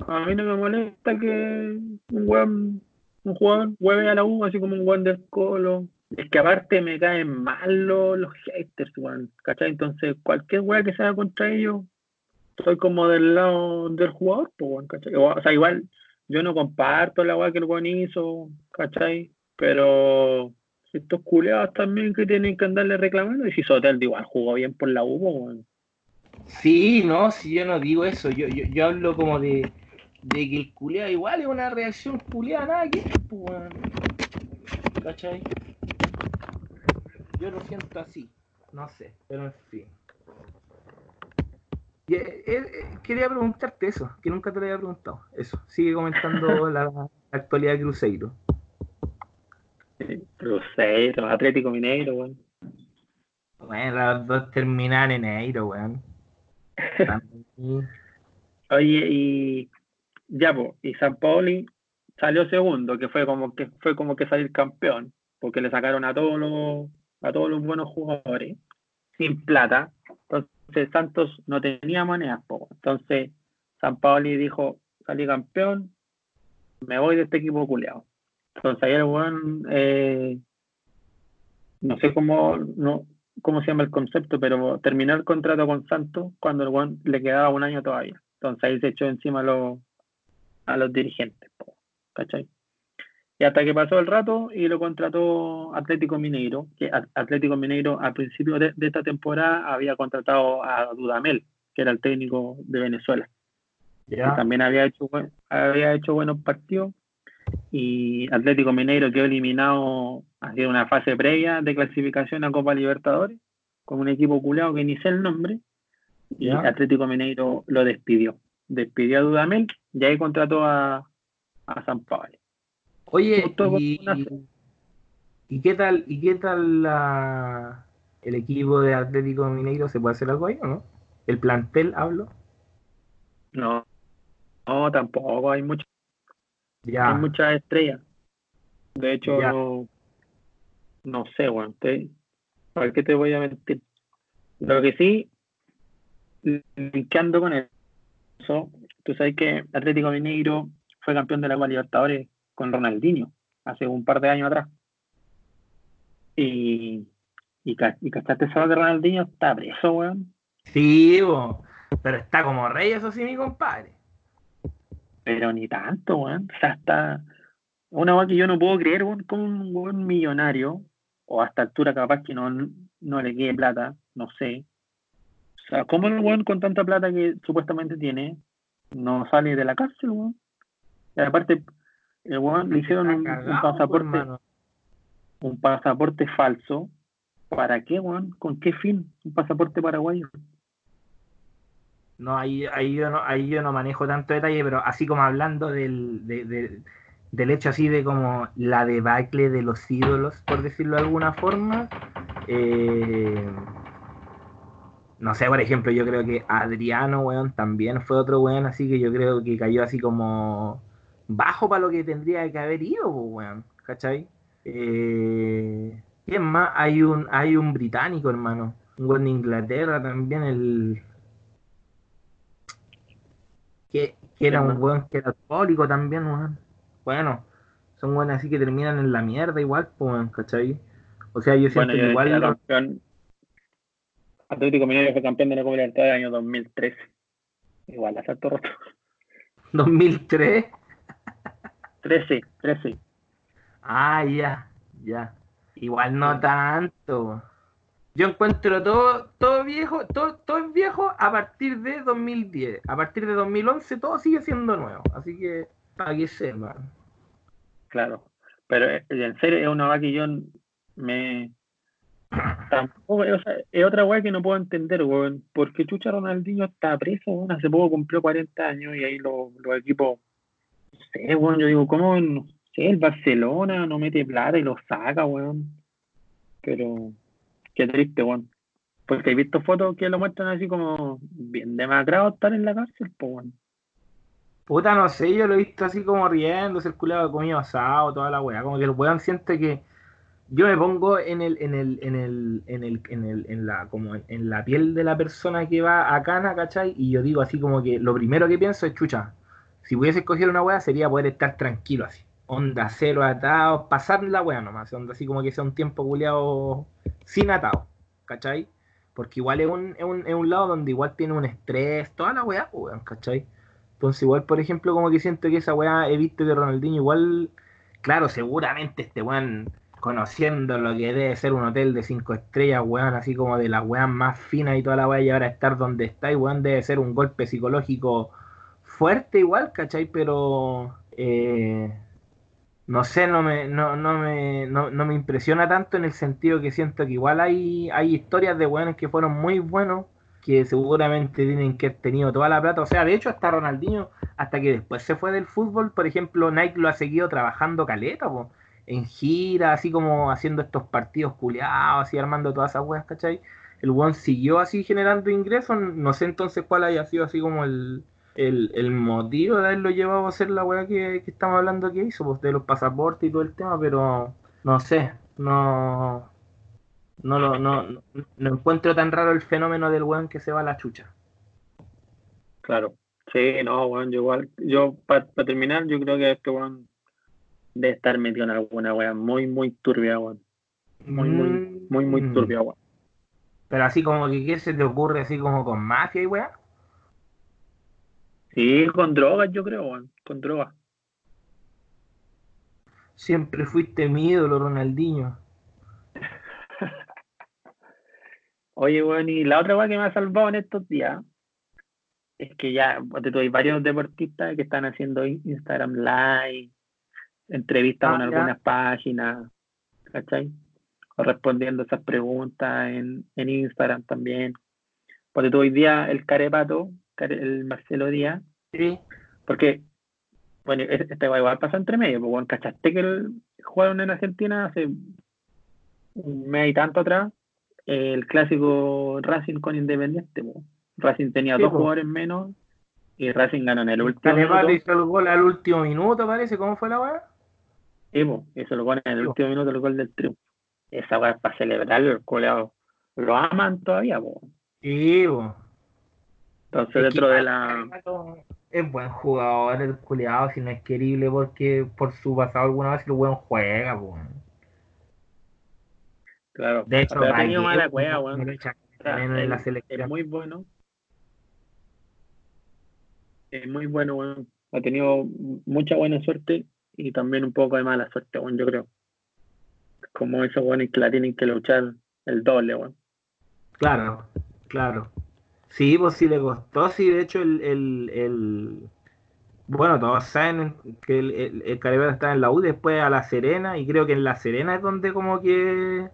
A mí no me molesta que un weón, jugador hueve a la U así como un weón del colo es que aparte me caen mal los, los haters, weón, ¿cachai? Entonces, cualquier weá que sea contra ellos, soy como del lado del jugador, pues, ¿cachai? O, sea, igual, yo no comparto la weá que el weón hizo, ¿cachai? Pero estos culeados también que tienen que andarle reclamando, y si Sotel igual jugó bien por la U, weón. Sí, no, si yo no digo eso, yo, yo, yo hablo como de, de que el culeado igual es una reacción culeada, nada que, pues, ¿cachai? Yo lo siento así. No sé, pero en fin. Eh, eh, quería preguntarte eso, que nunca te lo había preguntado. Eso, sigue comentando la, actualidad de Cruzeiro. Cruzeiro, Atlético Mineiro, weón. Bueno, las dos terminan en enero, weón. Oye, y ya, y San Paoli salió segundo, que fue como que fue como que salir campeón, porque le sacaron a todos los a todos los buenos jugadores sin plata. Entonces Santos no tenía monedas. Entonces San Paoli dijo, salí campeón, me voy de este equipo culeado. Entonces ayer el eh, no sé cómo, no, cómo se llama el concepto, pero terminó el contrato con Santos cuando el buen le quedaba un año todavía. Entonces ahí se echó encima a los, a los dirigentes. ¿Cachai? Y hasta que pasó el rato y lo contrató Atlético Mineiro, que Atlético Mineiro al principio de, esta temporada había contratado a Dudamel, que era el técnico de Venezuela. también había hecho, había hecho buenos partidos. Y Atlético Mineiro quedó eliminado hacia una fase previa de clasificación a Copa Libertadores, con un equipo culeado que ni sé el nombre. Y Atlético Mineiro lo despidió. Despidió a Dudamel y ahí contrató a, a San Pablo. Oye, y, qué tal, y qué tal la, el equipo de Atlético Mineiro? ¿Se puede hacer algo ahí o no? ¿El plantel hablo? No, no, tampoco, hay mucho, hay muchas estrellas. De hecho, no, sé, bueno, ¿para qué te voy a mentir? Lo que sí, ando con eso, tú sabes que Atlético Mineiro fue campeón de la Copa Libertadores con Ronaldinho hace un par de años atrás. Y, y, y cachaste eso de Ronaldinho está preso, weón. Sí, pero está como rey, eso sí, mi compadre. Pero ni tanto, weón. O sea, está. Una weón que yo no puedo creer, weón, con un weón millonario, o hasta altura capaz que no, no le quede plata, no sé. O sea, ¿cómo el weón con tanta plata que supuestamente tiene no sale de la cárcel, weón? Y aparte, el le hicieron un, pasaporte un pasaporte falso. ¿Para qué, weón? ¿Con qué fin? Un pasaporte paraguayo. No, ahí, ahí, yo no, ahí yo no manejo tanto detalle, pero así como hablando del, del hecho así de como la debacle de los ídolos, por decirlo de alguna forma, eh, no sé, por ejemplo, yo creo que Adriano, weón, también fue otro weón, así que yo creo que cayó así como bajo para lo que tendría que haber ido, weón, ¿cachai? Eh, ¿Quién más? Hay un, hay un británico, hermano, un weón de Inglaterra también, el... Que, era un weón que era alcohólico también, weón. Bueno, son weones así que terminan en la mierda igual, pues, ¿cachai? O sea, yo siento que igual... Atlético Mineiro fue campeón de la Copa Libertadores el año 2013. Igual, asalto roto. ¿2003? 13, 13. Ah, ya, ya. Igual no tanto. Yo encuentro todo, todo viejo, todo, todo es viejo a partir de 2010. A partir de 2011 todo sigue siendo nuevo. Así que, para que sepan. Claro. Pero eh, en serio es una vaca que yo me, Tampoco, es otra weá que no puedo entender, weón. Porque Chucha Ronaldinho está preso, weón. Hace poco cumplió 40 años y ahí los, equipos. No sé, weón. Yo digo, ¿cómo? No sé, el Barcelona no mete plata y lo saca, weón. Pero. Qué triste, weón. Porque he visto fotos que lo muestran así como bien demacrado estar en la cárcel, pues, weón. Puta, no sé, yo lo he visto así como riendo, circulado de comida asado, toda la weá. Como que el weón siente que yo me pongo en el, en el, en el, en el, en el, en la, como en, la piel de la persona que va a Cana, ¿cachai? Y yo digo así como que lo primero que pienso es, chucha, si pudiese escoger una weá sería poder estar tranquilo así. Onda cero atado, pasar la weá nomás, onda así como que sea un tiempo culiado sin atado, ¿cachai? Porque igual es un, es un, es un lado donde igual tiene un estrés, toda la weá, weón, ¿cachai? Entonces igual, por ejemplo, como que siento que esa weá he visto que Ronaldinho igual, claro, seguramente este weón conociendo lo que debe ser un hotel de cinco estrellas, weón, así como de las weas más finas y toda la wea, y ahora estar donde está, y weón, debe ser un golpe psicológico fuerte igual, ¿cachai? Pero eh, no sé, no me, no, no, me, no, me impresiona tanto en el sentido que siento que igual hay, hay historias de weones que fueron muy buenos, que seguramente tienen que haber tenido toda la plata. O sea, de hecho, hasta Ronaldinho, hasta que después se fue del fútbol, por ejemplo, Nike lo ha seguido trabajando caleta, pues en gira, así como haciendo estos partidos culiados, así armando todas esas weas, ¿cachai? El one siguió así generando ingresos, no sé entonces cuál haya sido así como el, motivo de haberlo llevado a hacer la wea que, estamos hablando que hizo, pues de los pasaportes y todo el tema, pero no sé, no no lo no, no, encuentro tan raro el fenómeno del weón que se va a la chucha. Claro, sí, no, weón, yo igual, yo para terminar, yo creo que este weón de estar metido en alguna wea muy, muy turbia, weón. Muy, muy, muy, muy mm. turbia, weón. Pero así como que, ¿qué se te ocurre así como con mafia y weón? Sí, con drogas, yo creo, weón. Con drogas. Siempre fuiste mi ídolo, Ronaldinho. Oye, weón, y la otra weá que me ha salvado en estos días es que ya, te hay varios deportistas que están haciendo Instagram Live, entrevistas con ah, algunas páginas, ¿cachai? O respondiendo esas preguntas en, en Instagram también. Porque tú hoy día el Carepato, el Marcelo Díaz, sí. porque, bueno, este igual pasa entre medio, pues bueno, ¿cachaste que el, jugaron en Argentina hace un mes y tanto atrás? El clásico Racing con Independiente. Racing tenía dos jugadores menos y Racing ganó en el último minuto. hizo el gol al último minuto, parece. ¿Cómo fue la weá? eso lo ponen en el último minuto del gol del triunfo. Esa weá es para celebrarlo, el coleado. Lo aman todavía, po. Sí, po. Entonces, dentro de la. Es buen jugador el culeado, si no es querible porque por su pasado alguna vez el buen juega, po. Claro. De hecho, ha tenido mala cueva, weón. Es muy bueno. Es muy bueno, weón. Ha tenido mucha buena suerte y también un poco de mala suerte, bueno, yo creo. Como esos buenos que la tienen que luchar el doble, bueno. Claro, claro. Sí, pues sí le costó, sí, de hecho el, el, el... bueno, todos saben que el, el, está en la U, después a La Serena, y creo que en La Serena es donde como que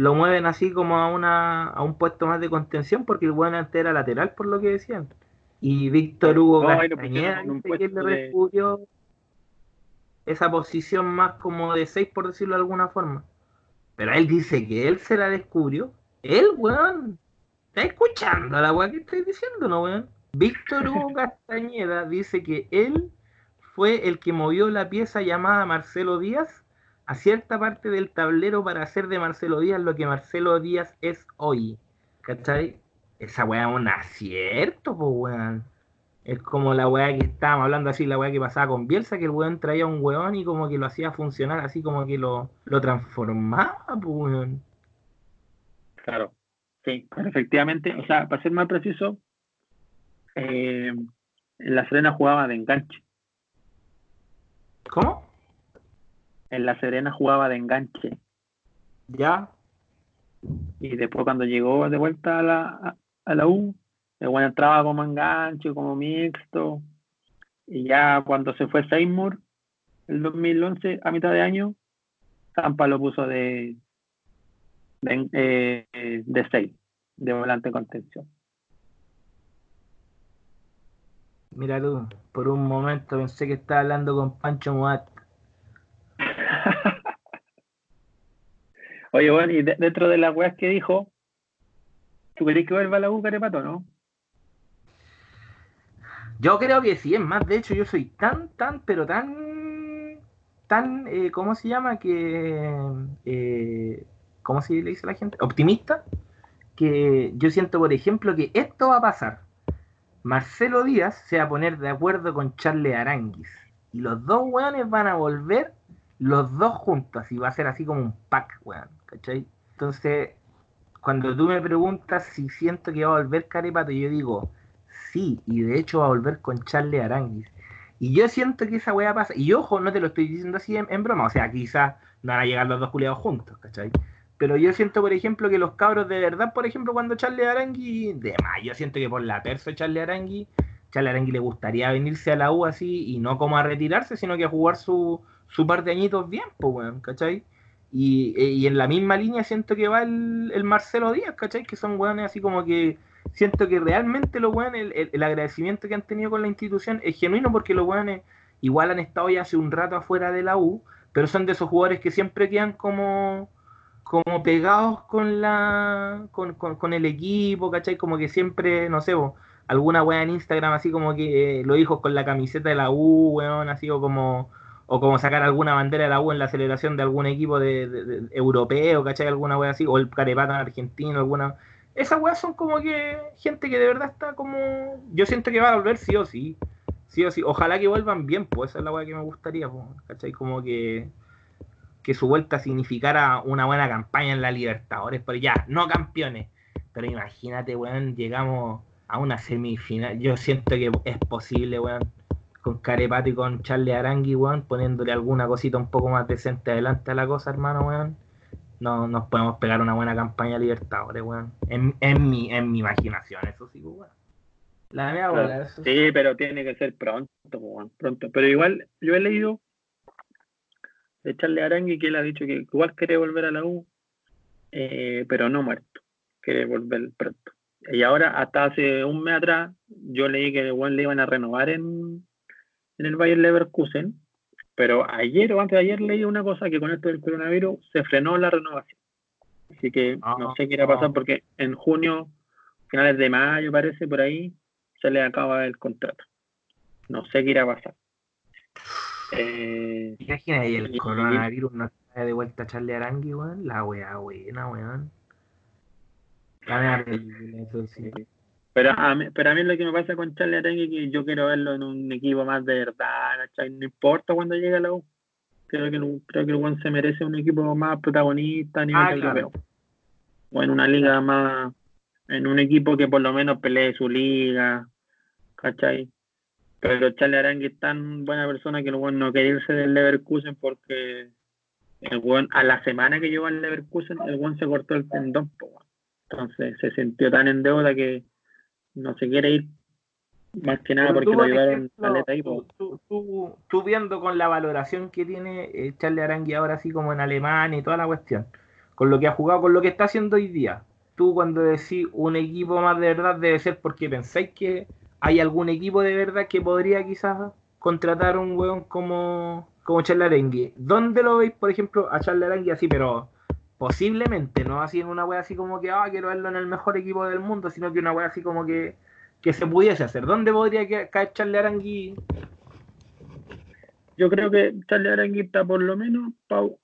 lo mueven así como a una a un puesto más de contención, porque el bueno antes era lateral, por lo que decían. Y Víctor Hugo Castañeda dice que le repudió esa posición más como de 6, por decirlo de alguna forma. Pero él dice que él se la descubrió. Él, weón. ¿Está escuchando la weá que estoy diciendo, no, weón? Víctor Hugo Castañeda dice que él fue el que movió la pieza llamada Marcelo Díaz a cierta parte del tablero para hacer de Marcelo Díaz lo que Marcelo Díaz es hoy. ¿Cachai? Esa weá es un acierto, pues weón. Es como la weá que estábamos hablando así, la weá que pasaba con Bielsa, que el weón traía un weón y como que lo hacía funcionar, así como que lo, lo transformaba, pues weón. Claro, sí, efectivamente, o sea, para ser más preciso, eh, en La Serena jugaba de enganche. ¿Cómo? En La Serena jugaba de enganche. Ya. Y después cuando llegó de vuelta a la, a la U, el bueno entraba como enganche, como mixto. Y ya cuando se fue Seymour, el 2011, a mitad de año, Zampa lo puso de de, eh, de 6, de volante contención. Mira tú, por un momento pensé que estaba hablando con Pancho Moat. Oye, bueno, y dentro de las weas que dijo, ¿Tú crees que vuelva a la U, Carepato, no? Yo creo que sí, es más, de hecho yo soy tan, tan, pero tan, tan, eh, ¿cómo se llama? Que, eh, ¿cómo se le dice a la gente? Optimista, que yo siento, por ejemplo, que esto va a pasar. Marcelo Díaz se va a poner de acuerdo con Charles Aranguis. Y los dos weones van a volver los dos juntos. Y va a ser así como un pack, weón. ¿Cachai? Entonces, cuando tú me preguntas si siento que va a volver Carepato, yo digo, sí, y de hecho va a volver con Charlie Aranguis. Y yo siento que esa weá pasa, y ojo, no te lo estoy diciendo así en, broma, o sea, quizás no van a llegar los dos culiados juntos, ¿cachai? Pero yo siento, por ejemplo, que los cabros de verdad, por ejemplo, cuando Charlie Arangui, de más, yo siento que por la tercera Charlie Arangui, Charlie Arangui le gustaría venirse a la U así, y no como a retirarse, sino que a jugar su, su par de añitos bien, pues, weón, ¿cachai? Eh, y, en la misma línea siento que va el, Marcelo Díaz, ¿cachai? Que son weones así como que siento que realmente los weones, el, agradecimiento que han tenido con la institución es genuino porque los weones igual han estado ya hace un rato afuera de la U, pero son de esos jugadores que siempre quedan como como pegados con la con, el equipo, ¿cachai? Como que siempre, no sé, alguna wea en Instagram así como que los hijos con la camiseta de la U, weón, así o como o como sacar alguna bandera de la U en la celebración de algún equipo de, europeo, ¿cachai? Alguna wea así, o el carepata argentino, alguna. Esas weas son como que gente que de verdad está como. Yo siento que va a volver sí o sí. Sí o sí. Ojalá que vuelvan bien, pues esa es la wea que me gustaría, pues, ¿cachai? Como que. Que su vuelta significara una buena campaña en la Libertadores, pero ya, no campeones. Pero imagínate, weón, llegamos a una semifinal. Yo siento que es posible, weón con Carepato y con Charlie Arangui, weón, poniéndole alguna cosita un poco más decente adelante a la cosa, hermano, weón. No, nos podemos pegar una buena campaña Libertadores, weón. En, en, mi, en mi imaginación, eso sí, pues, weón. La mía, Sí, pero tiene que ser pronto, pues, weón, pronto. Pero igual, yo he leído de Charlie Arangui que él ha dicho que igual quiere volver a la U, eh, pero no muerto. Quiere volver pronto. Y ahora, hasta hace un mes atrás, yo leí que igual le iban a renovar en, en el Bayern Leverkusen, pero ayer o antes de ayer leí una cosa que con esto del coronavirus se frenó la renovación. Así que no sé qué irá a pasar porque en junio, finales de mayo parece, por ahí, se le acaba el contrato. No sé qué irá a pasar. Eh, Imagina ahí el coronavirus no trae de vuelta a Charlie Arangui, weón. La weá buena, weón. La. Pero a, mí, pero a mí lo que me pasa con Charlie Arengui es que yo quiero verlo en un equipo más de verdad, No importa cuando llegue a la U. Creo que, creo que el Juan se merece un equipo más protagonista a nivel ah, europeo. O en una liga más, en un equipo que por lo menos pelee su liga, ¿cachai? Pero Charlie Arangui es tan buena persona que el Juan no quiere irse del Leverkusen porque el Juan, a la semana que llevó al Leverkusen, el Juan se cortó el tendón. Entonces se sintió tan en deuda que no se quiere ir más que nada porque lo llevaron ahí. Tú, viendo con la valoración que tiene eh, Charlie Arangui ahora así como en Alemania y toda la cuestión, con lo que ha jugado, con lo que está haciendo hoy día, tú cuando decís un equipo más de verdad debe ser porque pensáis que ¿hay algún equipo de verdad que podría quizás contratar un weón como, como Charlarengue? ¿Dónde lo veis, por ejemplo, a Charlarengue así, pero posiblemente, no así en una wea así como que, ah, quiero verlo en el mejor equipo del mundo, sino que una wea así como que, que se pudiese hacer? ¿Dónde podría caer Charlie Arangui? Yo creo que Charlie Arangui está por lo menos Pau,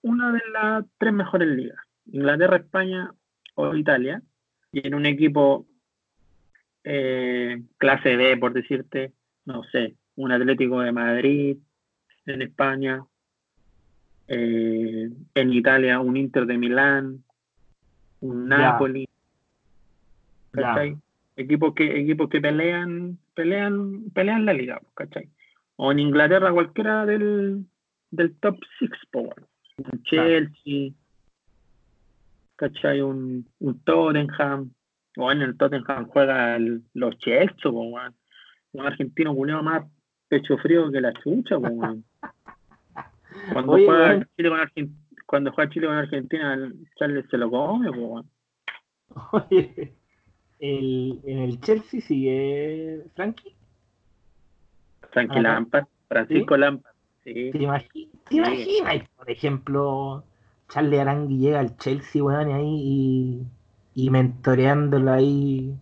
una de las tres mejores ligas. Inglaterra, España o Italia. Y en un equipo eh, clase B, por decirte, no sé, un Atlético de Madrid, en España, eh, en Italia un Inter de Milán, un Napoli. Equipos que, equipos que pelean, pelean, pelean la liga, ¿cachai? O en Inglaterra cualquiera del, del top 6, un Chelsea, ¿cachai? Un, un Tottenham, o en el Tottenham juega los Chelsea, un argentino culiado más pecho frío que la chucha, Cuando, juega Chile con Argentina, cuando juega Chile con Argentina, Charles se lo come, Oye, el, en el Chelsea sigue Frankie. Frankie Lampard, Francisco Lampard. ¿Te, imaginas, por ejemplo, Charlie Arangui llega al Chelsea, weón, y ahí y, mentoreándolo ahí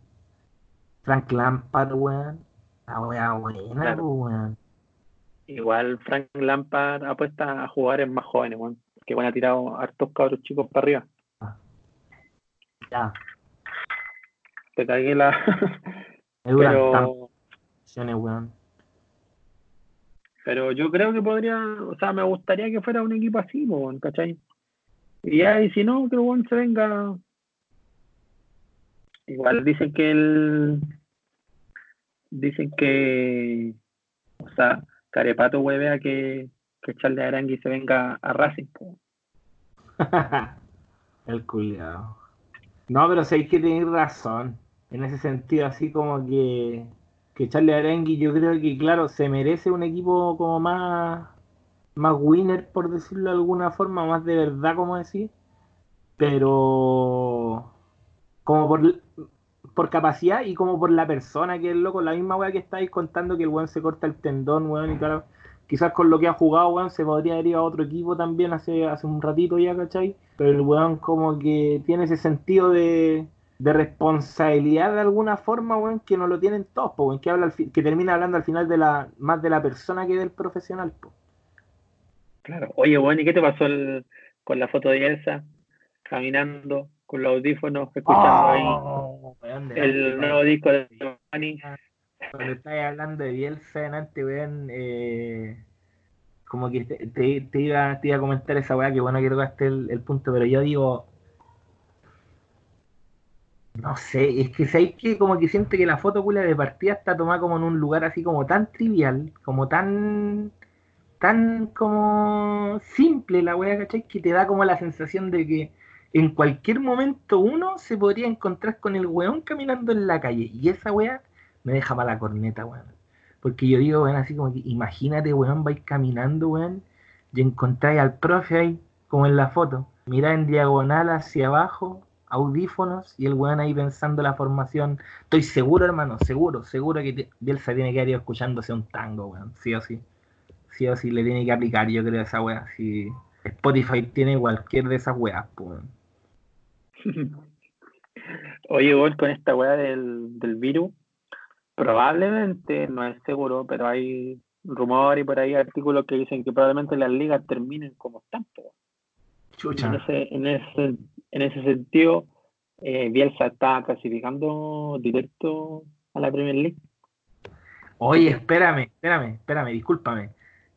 Frank Lampard, weón. La weá buena, weón. Igual Frank Lampard apuesta a jugar en más jóvenes, weón. Que van a tirado hartos cabros chicos para arriba. Ya. Te cagué la. pero... pero yo creo que podría, o sea, me gustaría que fuera un equipo así, weón, ¿cachai? Y y si no, que weón se venga. Igual dicen que el. Dicen que. O sea, Carepato huevea que, que Charles Arangui se venga a Racing. el culiado. No, pero sí hay que tener razón. En ese sentido, así como que, que Charlie Arangui, yo creo que, claro, se merece un equipo como más, más winner, por decirlo de alguna forma, más de verdad, como decir. Pero, como por, por capacidad y como por la persona que es loco, la misma weá que estáis contando que el weón se corta el tendón, weón, y claro, quizás con lo que ha jugado, weón, se podría haber ido a otro equipo también hace, hace un ratito ya, ¿cachai? Pero el weón como que tiene ese sentido de, de responsabilidad de alguna forma, weón, que no lo tienen todos, po, que, habla que termina hablando al final de la más de la persona que del profesional. Po. Claro, oye, weón, ¿y qué te pasó con la foto de Elsa caminando con los audífonos, escuchando ahí oh, el nuevo disco de Giovanni. Cuando estáis hablando de Bielsa antes, weón, eh, como que te, te, iba, te iba a comentar esa weá, que bueno que tocaste el, el punto, pero yo digo, no sé, es que sabéis que como que siente que la foto de partida está tomada como en un lugar así como tan trivial, como tan tan como simple la weá, ¿cachai? Que te da como la sensación de que en cualquier momento uno se podría encontrar con el weón caminando en la calle. Y esa weá me deja mala corneta, weón. Porque yo digo, weón, así como que imagínate, weón, vais caminando, weón, y encontráis al profe ahí, como en la foto. Mira en diagonal hacia abajo, audífonos, y el weón ahí pensando la formación. Estoy seguro, hermano, seguro, seguro que Bielsa tiene que ir escuchándose un tango, weón, sí o sí. Sí o sí le tiene que aplicar, yo creo, esa weá. Si Spotify tiene cualquier de esas weas, pues. Oye, vos con esta weá del, del virus, probablemente, no es seguro, pero hay rumores y por ahí artículos que dicen que probablemente las ligas terminen como están. En ese, en, ese, en ese sentido, eh, Bielsa está clasificando directo a la Premier League. Oye, espérame, espérame, espérame, discúlpame.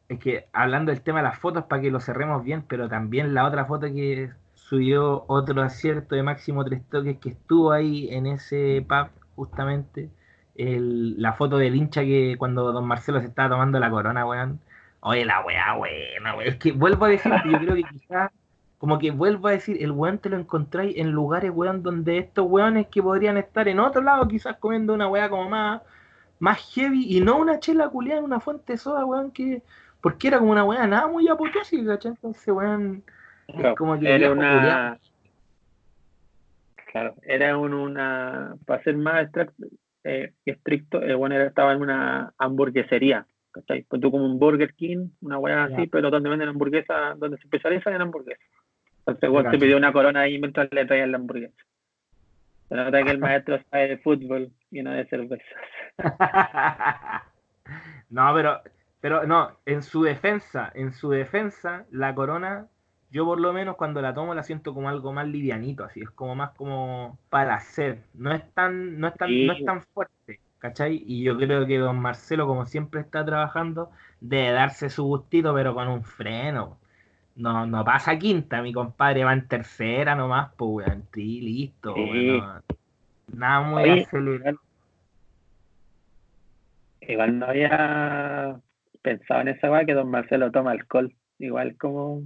Es que hablando del tema de las fotos, para que lo cerremos bien, pero también la otra foto que subió otro acierto de máximo tres toques que estuvo ahí en ese pub justamente. la foto del hincha que cuando don Marcelo se estaba tomando la corona, weón. Oye, la weá, weón, Es que vuelvo a decir, yo creo que quizás, como que vuelvo a decir, el weón te lo encontráis en lugares, weón, donde estos weones que podrían estar en otro lado, quizás comiendo una weá como más, más heavy, y no una chela culiada en una fuente soda, weón, que, porque era como una weá nada muy apoteósica. Entonces, weón, era una. Claro, era una. Para ser más eh, estricto, el bueno estaba en una hamburguesería, ¿cachai? Pues tú como un Burger King, una weá así, pero donde venden hamburguesas, donde se especializan en hamburguesas. Entonces, igual te pidió una corona ahí mientras le traían la hamburguesa. Se nota que el maestro sabe de fútbol y no de cervezas. no, pero, pero no, en su defensa, en su defensa, la corona, yo por lo menos cuando la tomo la siento como algo más livianito, así, es como más como para hacer, no es tan, no es tan, no es tan fuerte, ¿cachai? Y yo creo que don Marcelo, como siempre está trabajando, debe darse su gustito, pero con un freno. No, no pasa quinta, mi compadre va en tercera nomás, pues, weón, sí, listo, nada muy acelerado. Igual no había pensado en esa weá que don Marcelo toma alcohol, igual como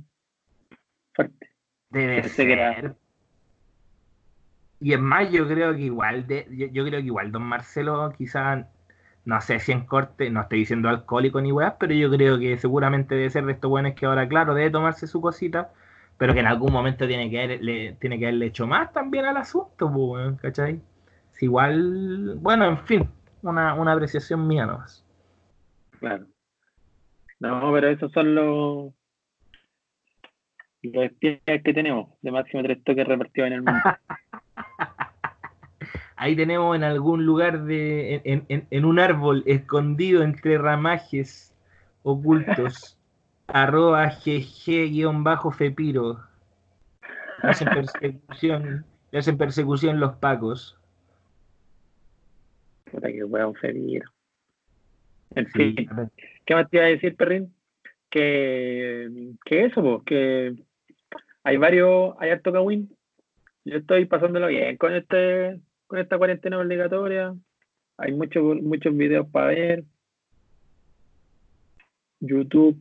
fuerte. Debe ser. Y es más, yo creo que igual, de, yo, creo que igual don Marcelo quizás no sé si en corte, no estoy diciendo alcohólico ni weas, pero yo creo que seguramente debe ser de estos buenos que ahora, claro, debe tomarse su cosita, pero que en algún momento tiene que, haberle, tiene que haberle hecho más también al asunto, pues, ¿cachai? Si igual, bueno, en fin, una, una apreciación mía nomás. Claro. No, pero esos son los, los espías que tenemos, de máximo tres toques repartidos en el mundo. Ahí tenemos en algún lugar de, en, un árbol escondido entre ramajes ocultos, arroba gg-fepiro. Hacen persecución, le hacen persecución los pacos. Puta que un Fepiro. En fin, ¿qué más te iba a decir, Perrin? Que, que eso, pues, que hay varios, hay harto win. Yo estoy pasándolo bien con este con esta cuarentena obligatoria. Hay muchos muchos videos para ver. YouTube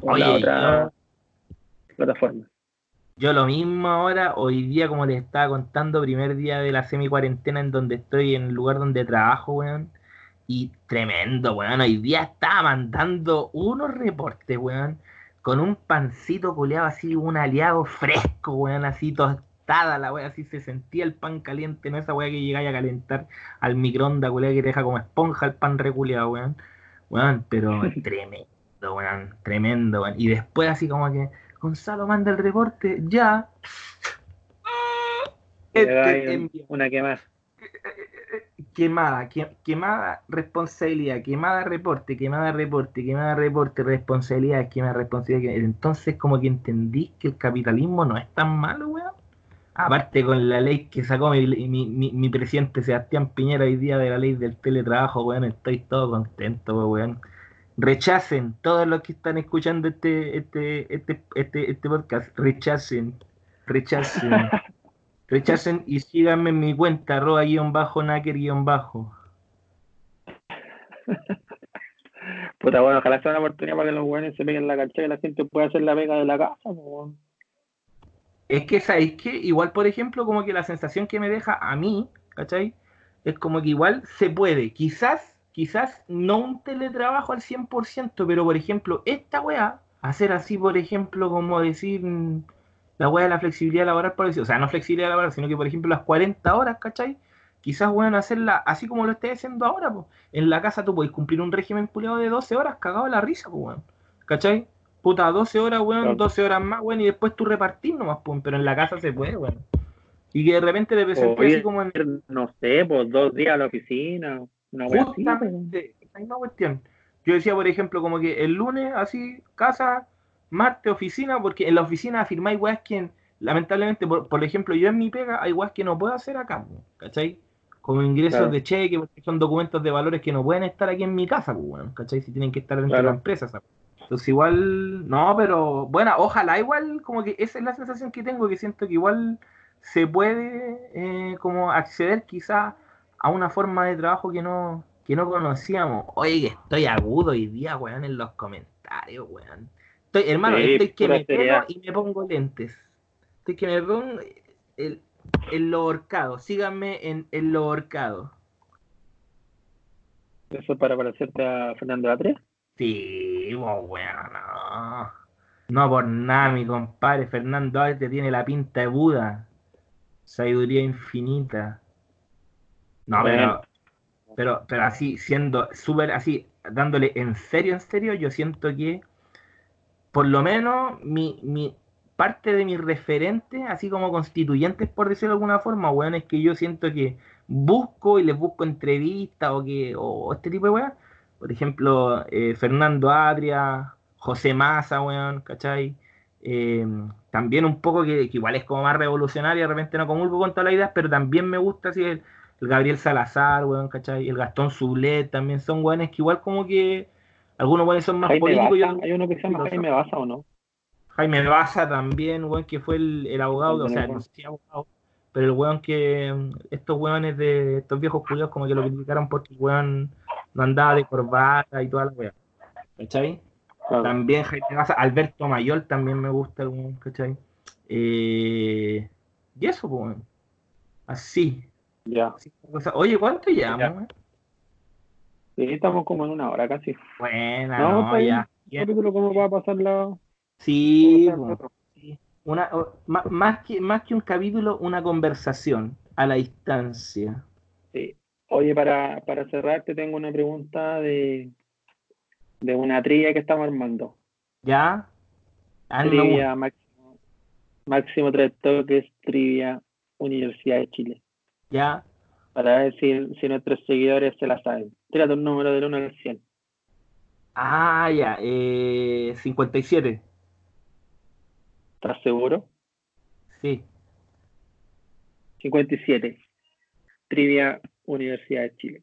o la otra plataforma. Yo lo mismo ahora, hoy día, como les estaba contando, primer día de la semi-cuarentena en donde estoy, en el lugar donde trabajo, weón. Y tremendo, weón. Hoy día estaba mandando unos reportes, weón, con un pancito culeado así, un aliado fresco, weón, así todo la wea, así se sentía el pan caliente, no esa wea que llegáis a calentar al microondas, weón, que te deja como esponja el pan reculeado, weón. Weón, pero tremendo, weón, tremendo, weón. Y después así como que, Gonzalo manda el reporte, ya. Este, una que más quemada, quemada responsabilidad, quemada reporte, quemada reporte, quemada reporte, responsabilidad, quemada responsabilidad. Entonces como que entendí que el capitalismo no es tan malo, weón. Aparte con la ley que sacó mi, mi, presidente Sebastián Piñera hoy día de la ley del teletrabajo, weón, estoy todo contento, weón. Rechacen, todos los que están escuchando este, este, este, este, este podcast, rechacen, rechacen, rechacen y síganme en mi cuenta, arroba guion bajo, naker guion bajo. Puta, bueno, ojalá sea una oportunidad para que los weones se peguen la cancha y la gente pueda hacer la pega de la casa. Es que, ¿sabéis que Igual, por ejemplo, como que la sensación que me deja a mí, ¿cachai? Es como que igual se puede. Quizás, quizás no un teletrabajo al 100%, pero por ejemplo, esta weá, hacer así, por ejemplo, como decir la weá de la flexibilidad laboral, por decir, o sea, no flexibilidad laboral, sino que, por ejemplo, las 40 horas, ¿cachai? Quizás weón hacerla así como lo estés haciendo ahora, pues. En la casa tú podés cumplir un régimen puliado de 12 horas, cagado la risa, pues, weón. ¿Cachai? puta, 12 horas, weón, 12 horas más, weón, y después tú repartís nomás, pum, pero en la casa se puede, weón. Y que de repente te presenté así como en... No sé, pues dos días a la oficina, una Justamente, esa cuestión. Yo decía, por ejemplo, como que el lunes, así, casa, martes, oficina, porque en la oficina afirmáis weas que, lamentablemente, por, ejemplo, yo en mi pega hay weas que no puedo hacer acá, ¿cachai? Como ingresos de cheque, porque son documentos de valores que no pueden estar aquí en mi casa, pues, ¿cachai? Si tienen que estar dentro de la empresa, ¿sabes? Entonces igual, no, pero bueno, ojalá igual, como que esa es la sensación que tengo, que siento que igual se puede eh, como acceder quizá a una forma de trabajo que no, que no conocíamos. Oye, que estoy agudo hoy día, weón, en los comentarios, weón. Estoy, hermano, estoy que me pego y me pongo lentes. Estoy que me pongo el, el lo horcado. Síganme en el lo horcado. ¿Eso para parecerte a Fernando Atria? Sí, bueno, no. No por nada, mi compadre. Fernando te tiene la pinta de Buda. Sabiduría infinita. No, pero. pero, pero así, siendo súper así, dándole en serio, en serio, yo siento que por lo menos mi, mi parte de mis referentes, así como constituyentes, por decirlo de alguna forma, weón, es que yo siento que busco y les busco entrevistas o que o este tipo de weón. Por ejemplo, eh, Fernando Adria, José Massa, weón, ¿cachai? Eh, también un poco que, igual es como más revolucionario, de repente no comulgo con todas las ideas, pero también me gusta así el, Gabriel Salazar, weón, ¿cachai? El Gastón Sublet, también son weones que igual como que algunos weones son más políticos. Hay uno que se llama Jaime Baza o no. Jaime Baza también, weón, que fue el, abogado, o sea, no sé si abogado, pero el weón que estos weones de estos viejos judíos como que lo criticaron porque el weón no andaba de corbata y toda la weá. ¿Cachai? También Alberto Mayol también me gusta, ¿cachai? Eh, y eso, pues, así. Ya. Oye, ¿cuánto llevamos? Sí, estamos como en una hora casi. Buena, no, no ya. ¿Cómo va a pasar la.? Sí, Una, más, que, más que un capítulo, una conversación a la distancia. Sí. Oye, para, para cerrar, te tengo una pregunta de, de una trivia que estamos armando. ¿Ya? Ah, trivia máximo, máximo tres toques, trivia Universidad de Chile. ¿Ya? Para ver si, nuestros seguidores se la saben. Tírate un número del 1 al 100. Ah, ya. Eh, 57. ¿Estás seguro? Sí. 57. Trivia Universidad de Chile.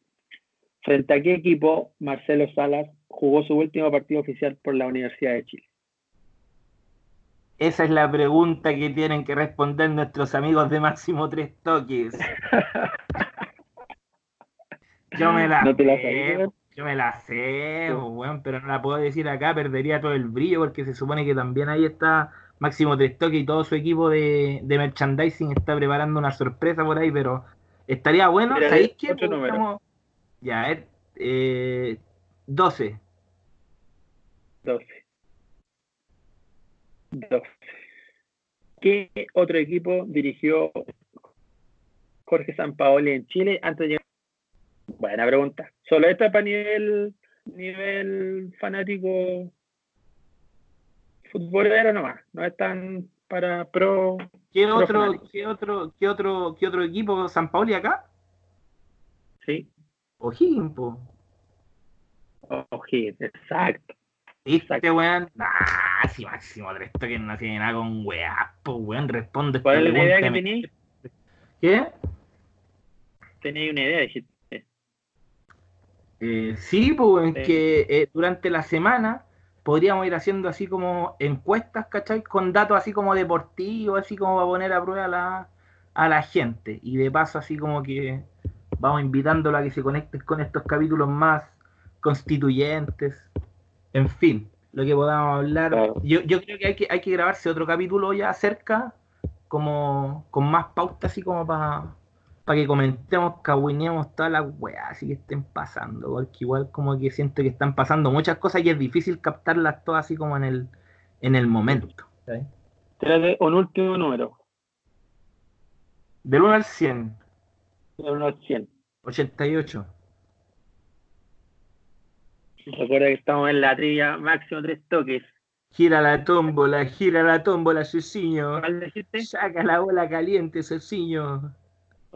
¿Frente a qué equipo Marcelo Salas jugó su último partido oficial por la Universidad de Chile? Esa es la pregunta que tienen que responder nuestros amigos de Máximo Tres Toques. Yo me la, sé, yo me la sé, pero no la puedo decir acá, perdería todo el brillo porque se supone que también ahí está Máximo Tres Toques y todo su equipo de, merchandising está preparando una sorpresa por ahí, pero estaría bueno. ¿Sabéis qué? Ya, eh, 12. 12. 12. ¿Qué otro equipo dirigió Jorge Sampaoli en Chile antes de llegar? Buena pregunta. Solo esta es para nivel, nivel fanático futbolero nomás. No es tan para pro. ¿Qué otro, ¿qué otro, qué otro, qué otro equipo San Paoli acá? Sí. O'Higgins, po. O'Higgins, exacto. ¿Viste, weón? Ah, si máximo esto que no tiene nada con weá, weón, responde. ¿Cuál es la idea que tenías? ¿Qué? Tenía una idea, dijiste. Eh, sí, pues, que eh, durante la semana podríamos ir haciendo así como encuestas, ¿cachai? Con datos así como deportivos, así como para poner a prueba a la, a la gente. Y de paso así como que vamos invitándolo a que se conecte con estos capítulos más constituyentes, en fin, lo que podamos hablar. Yo, yo creo que hay, que hay que grabarse otro capítulo ya cerca, como con más pautas, así como para para que comentemos, cagüineemos todas las weas así que estén pasando, porque igual como que siento que están pasando muchas cosas y es difícil captarlas todas así como en el, en el momento. un último número. Del 1 al 100. Del 1 al 100. 88. Recuerda que estamos en la trilla máximo tres toques. Gira la tómbola, gira la tómbola, Ceciño. Saca la bola caliente, Ceciño.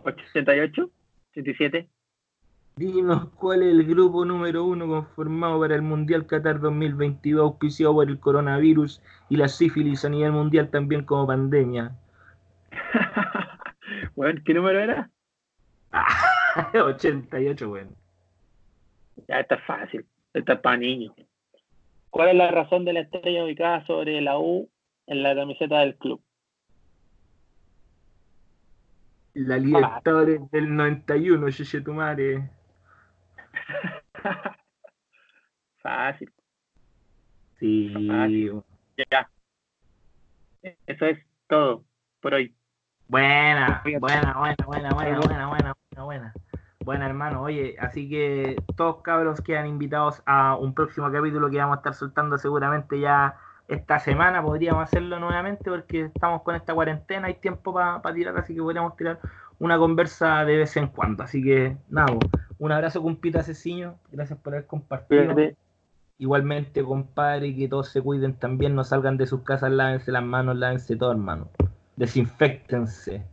88, 87. Dinos cuál es el grupo número uno conformado para el Mundial Qatar 2022 auspiciado por el coronavirus y la sífilis a nivel mundial también como pandemia. bueno, ¿qué número era? 88, bueno. Ya está fácil, está para niños. ¿Cuál es la razón de la estrella ubicada sobre la U en la camiseta del club? La Libertadores del 91, Yeye tu madre. Fácil. Sí. Ya. Eso es todo por hoy. Buena, buena, buena, buena, buena, buena, buena, buena, buena. hermano. Oye, así que todos cabros quedan invitados a un próximo capítulo que vamos a estar soltando seguramente ya esta semana podríamos hacerlo nuevamente porque estamos con esta cuarentena, hay tiempo para tirar, así que podríamos tirar una conversa de vez en cuando. Así que nada, Un abrazo, compita Ceciño. Gracias por haber compartido. Igualmente, compadre, que todos se cuiden también, no salgan de sus casas, lávense las manos, lávense todo, hermano. Desinfectense.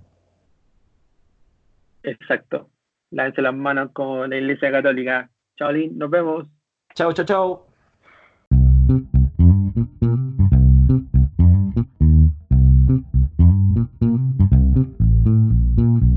Exacto. Lávense las manos con la Iglesia Católica. Chao, nos vemos. Chao, chao, chao. Thank you.